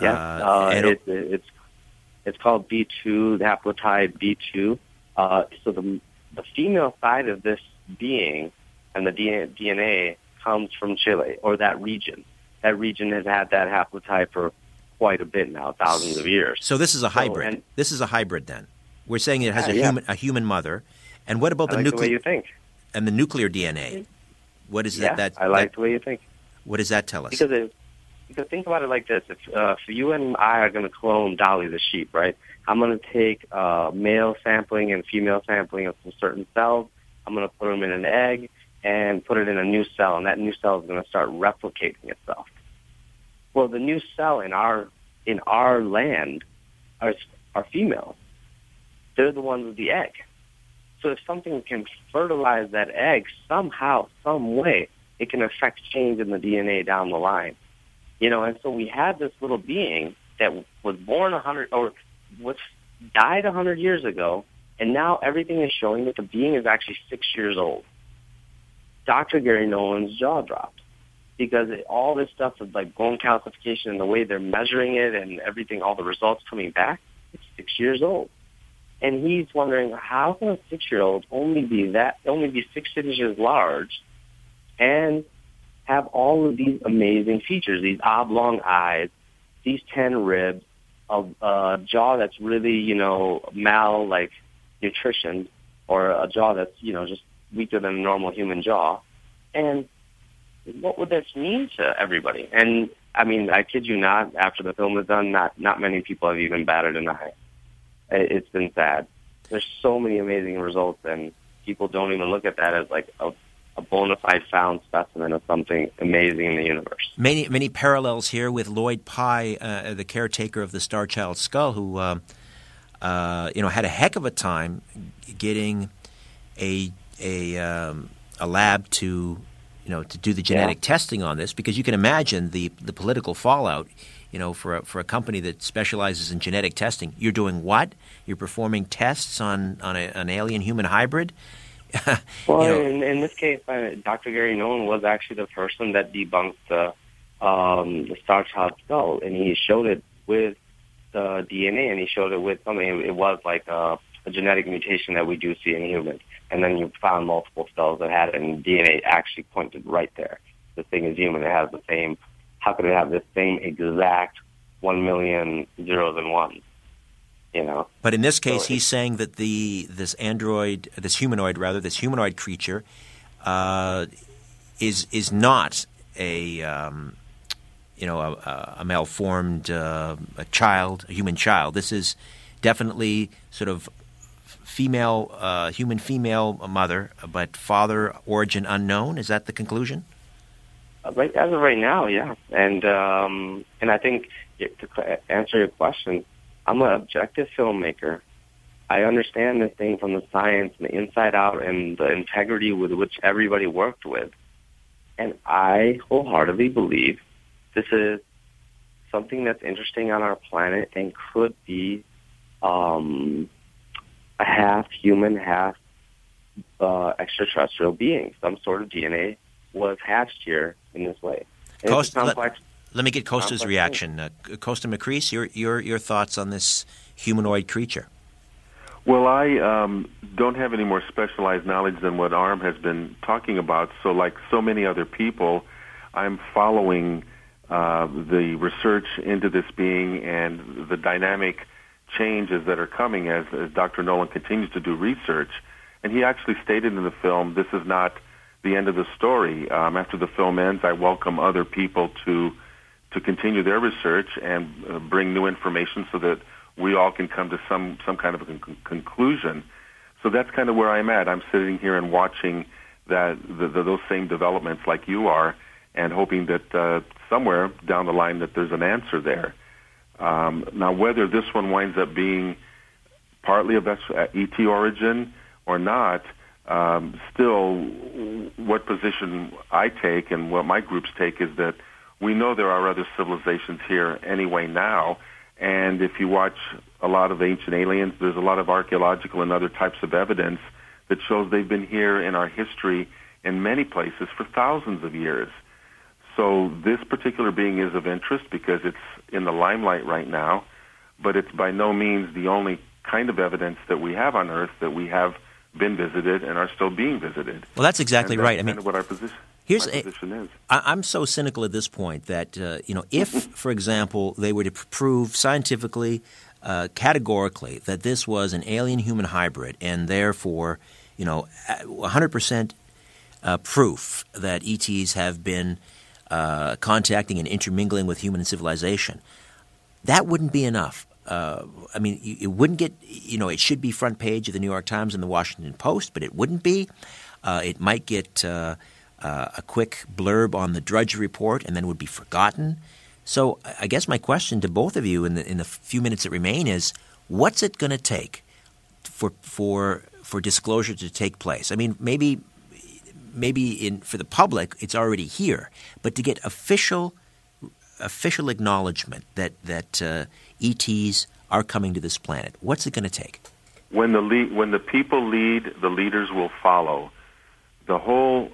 yeah, uh, uh, it, it's it's called B2, the haplotype B2. Uh, so the the female side of this being and the DNA comes from Chile or that region. That region has had that haplotype for quite a bit now, thousands of years. So this is a hybrid. So, and, this is a hybrid then. We're saying it has yeah, a yeah. human a human mother. And what about I the nuclear? you think. And the nuclear DNA. What is yeah, that? I like that, the way you think. What does that tell us? Because it, because think about it like this: if, uh, if you and I are going to clone Dolly the sheep, right? I'm going to take uh, male sampling and female sampling of some certain cells. I'm going to put them in an egg and put it in a new cell, and that new cell is going to start replicating itself. Well, the new cell in our in our land are are females. They're the ones with the egg. So if something can fertilize that egg somehow, some way, it can affect change in the DNA down the line. You know, and so we had this little being that was born a hundred or was died a hundred years ago, and now everything is showing that the being is actually six years old. Dr. Garry Nolan's jaw dropped because it, all this stuff of like bone calcification and the way they're measuring it and everything, all the results coming back, it's six years old. And he's wondering how can a six-year-old only be that, only be six inches large, and have all of these amazing features, these oblong eyes, these ten ribs, a, a jaw that's really, you know, mal like nutrition, or a jaw that's, you know, just weaker than a normal human jaw. And what would this mean to everybody? And I mean, I kid you not, after the film was done, not not many people have even batted an eye. It's been sad. There's so many amazing results, and people don't even look at that as like a, a bona fide found specimen of something amazing in the universe. Many many parallels here with Lloyd Pye, uh, the caretaker of the Star Child skull, who uh, uh, you know had a heck of a time getting a a um, a lab to you know to do the genetic Yeah. testing on this because you can imagine the the political fallout. You know, for a, for a company that specializes in genetic testing, you're doing what? You're performing tests on on a, an alien human hybrid. [LAUGHS] Well, you know, in, in this case, uh, Dr. Garry Nolan was actually the person that debunked the um, the Star Child skull, and he showed it with the DNA, and he showed it with something. It was like a, a genetic mutation that we do see in humans, and then you found multiple cells that had it, and DNA actually pointed right there. The thing is human; it has the same. How could it have the same exact one million zeros and ones? You know. But in this case, So he's saying that the this android, this humanoid rather, this humanoid creature, uh, is is not a um, you know a, a malformed uh, a child, a human child. This is definitely sort of female, uh, human female mother, but father origin unknown. Is that the conclusion? Uh, Right as of right now, yeah, and um, and I think to answer your question, I'm an objective filmmaker. I understand this thing from the science and the inside out and the integrity with which everybody worked with, and I wholeheartedly believe this is something that's interesting on our planet and could be um, a half human, half uh, extraterrestrial being. Some sort of DNA was hatched here in this way. And Coast- it's a complex. Let me get Kosta's reaction. Uh, Kosta Makreas, your your your thoughts on this humanoid creature? Well, I um, don't have any more specialized knowledge than what Arm has been talking about. So, like so many other people, I'm following uh, the research into this being and the dynamic changes that are coming as, as Dr. Nolan continues to do research. And he actually stated in the film, this is not the end of the story. Um, after the film ends, I welcome other people to to continue their research and uh, bring new information so that we all can come to some some kind of a con- conclusion. So that's kind of where I'm at. I'm sitting here and watching that the, the, those same developments like you are, and hoping that uh, somewhere down the line that there's an answer there. Um, now, whether this one winds up being partly of uh, ET origin or not, um, still, what position I take and what my groups take is that we know there are other civilizations here anyway now. And if you watch a lot of ancient aliens, there's a lot of archaeological and other types of evidence that shows they've been here in our history in many places for thousands of years. So this particular being is of interest because it's in the limelight right now, but it's by no means the only kind of evidence that we have on Earth that we have been visited and are still being visited. Well, that's exactly that's right. I mean, what our position, here's my a- is. I, I'm so cynical at this point that uh, you know, if, [LAUGHS] for example, they were to prove scientifically, uh, categorically, that this was an alien-human hybrid, and therefore, you know, 100 percent uh, proof that ETs have been uh, contacting and intermingling with human civilization. That wouldn't be enough. Uh, I mean, it wouldn't get, you know, it should be front page of the New York Times and the Washington Post, but it wouldn't be. Uh, it might get uh, a quick blurb on the Drudge Report and then would be forgotten. So I guess my question to both of you in the, in the few minutes that remain is what's it going to take for, for, for disclosure to take place? I mean, maybe, maybe in, for the public, it's already here, but to get official, official acknowledgement that, that uh, ETs are coming to this planet, what's it going to take? When the, lead, when the people lead, the leaders will follow. The whole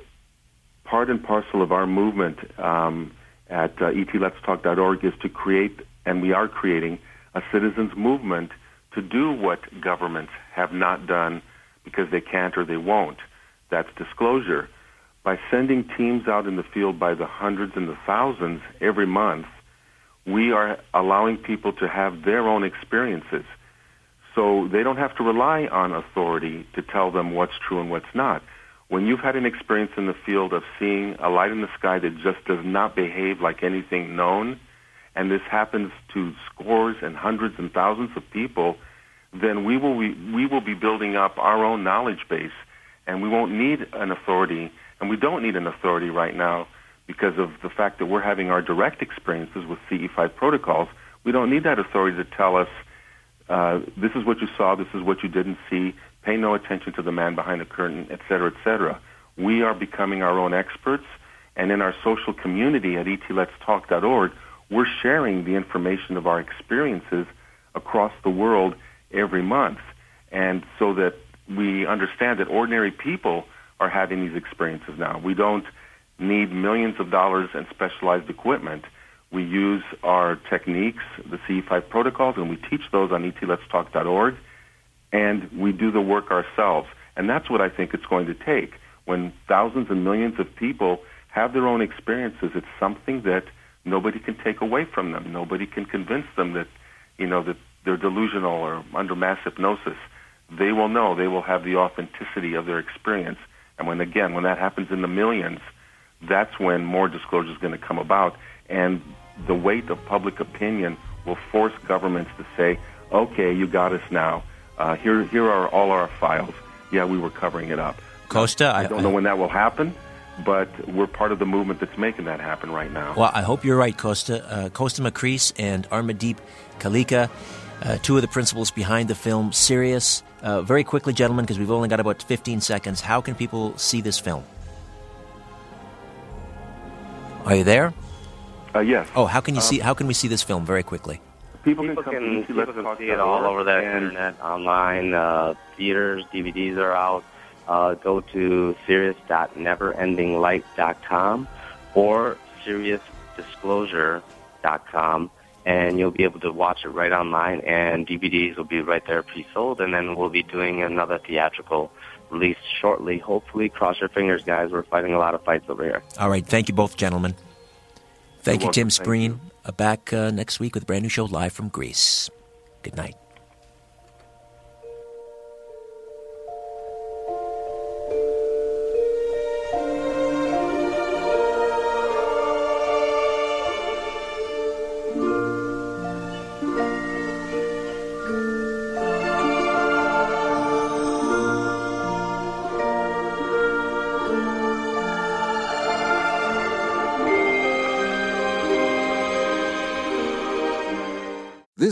part and parcel of our movement um, at uh, etletstalk.org is to create, and we are creating, a citizens movement to do what governments have not done because they can't or they won't. That's disclosure. By sending teams out in the field by the hundreds and the thousands every month, we are allowing people to have their own experiences. So they don't have to rely on authority to tell them what's true and what's not when you've had an experience in the field of seeing a light in the sky that just does not behave like anything known, and this happens to scores and hundreds and thousands of people, then we will be, we will be building up our own knowledge base, and we won't need an authority, and we don't need an authority right now because of the fact that we're having our direct experiences with CE5 protocols. We don't need that authority to tell us uh, this is what you saw, this is what you didn't see, pay no attention to the man behind the curtain, et cetera, et cetera. We are becoming our own experts, and in our social community at etletstalk.org, we're sharing the information of our experiences across the world every month. And so that we understand that ordinary people are having these experiences now. We don't need millions of dollars and specialized equipment. We use our techniques, the CE5 protocols, and we teach those on etletstalk.org and we do the work ourselves. And that's what I think it's going to take. When thousands and millions of people have their own experiences, it's something that nobody can take away from them. Nobody can convince them that, you know, that they're delusional or under mass hypnosis. They will know. They will have the authenticity of their experience. And when, again, when that happens in the millions, that's when more disclosure is going to come about. And the weight of public opinion will force governments to say, okay, you got us now uh, here, here are all our files. Yeah, we were covering it up. Kosta, I, I don't know when that will happen, but we're part of the movement that's making that happen right now. Well, I hope you're right, Kosta. Uh, Kosta Makreas and Amardeep Kaleka, uh, two of the principals behind the film Sirius. Uh, very quickly, gentlemen, because we've only got about 15 seconds. How can people see this film? Are you there? Uh, yes. Oh, how can you um, see? How can we see this film? Very quickly. People, people can, can people can see it all over the internet, online, uh, theaters, DVDs are out. Uh, go to sirius.neverendinglight.com or SiriusDisclosure.com, and you'll be able to watch it right online. And DVDs will be right there pre-sold, and then we'll be doing another theatrical release shortly. Hopefully, cross your fingers, guys. We're fighting a lot of fights over here. All right, thank you both, gentlemen. Thank You're you, Tim Spreen. Back uh, next week with a brand new show live from Greece. Good night.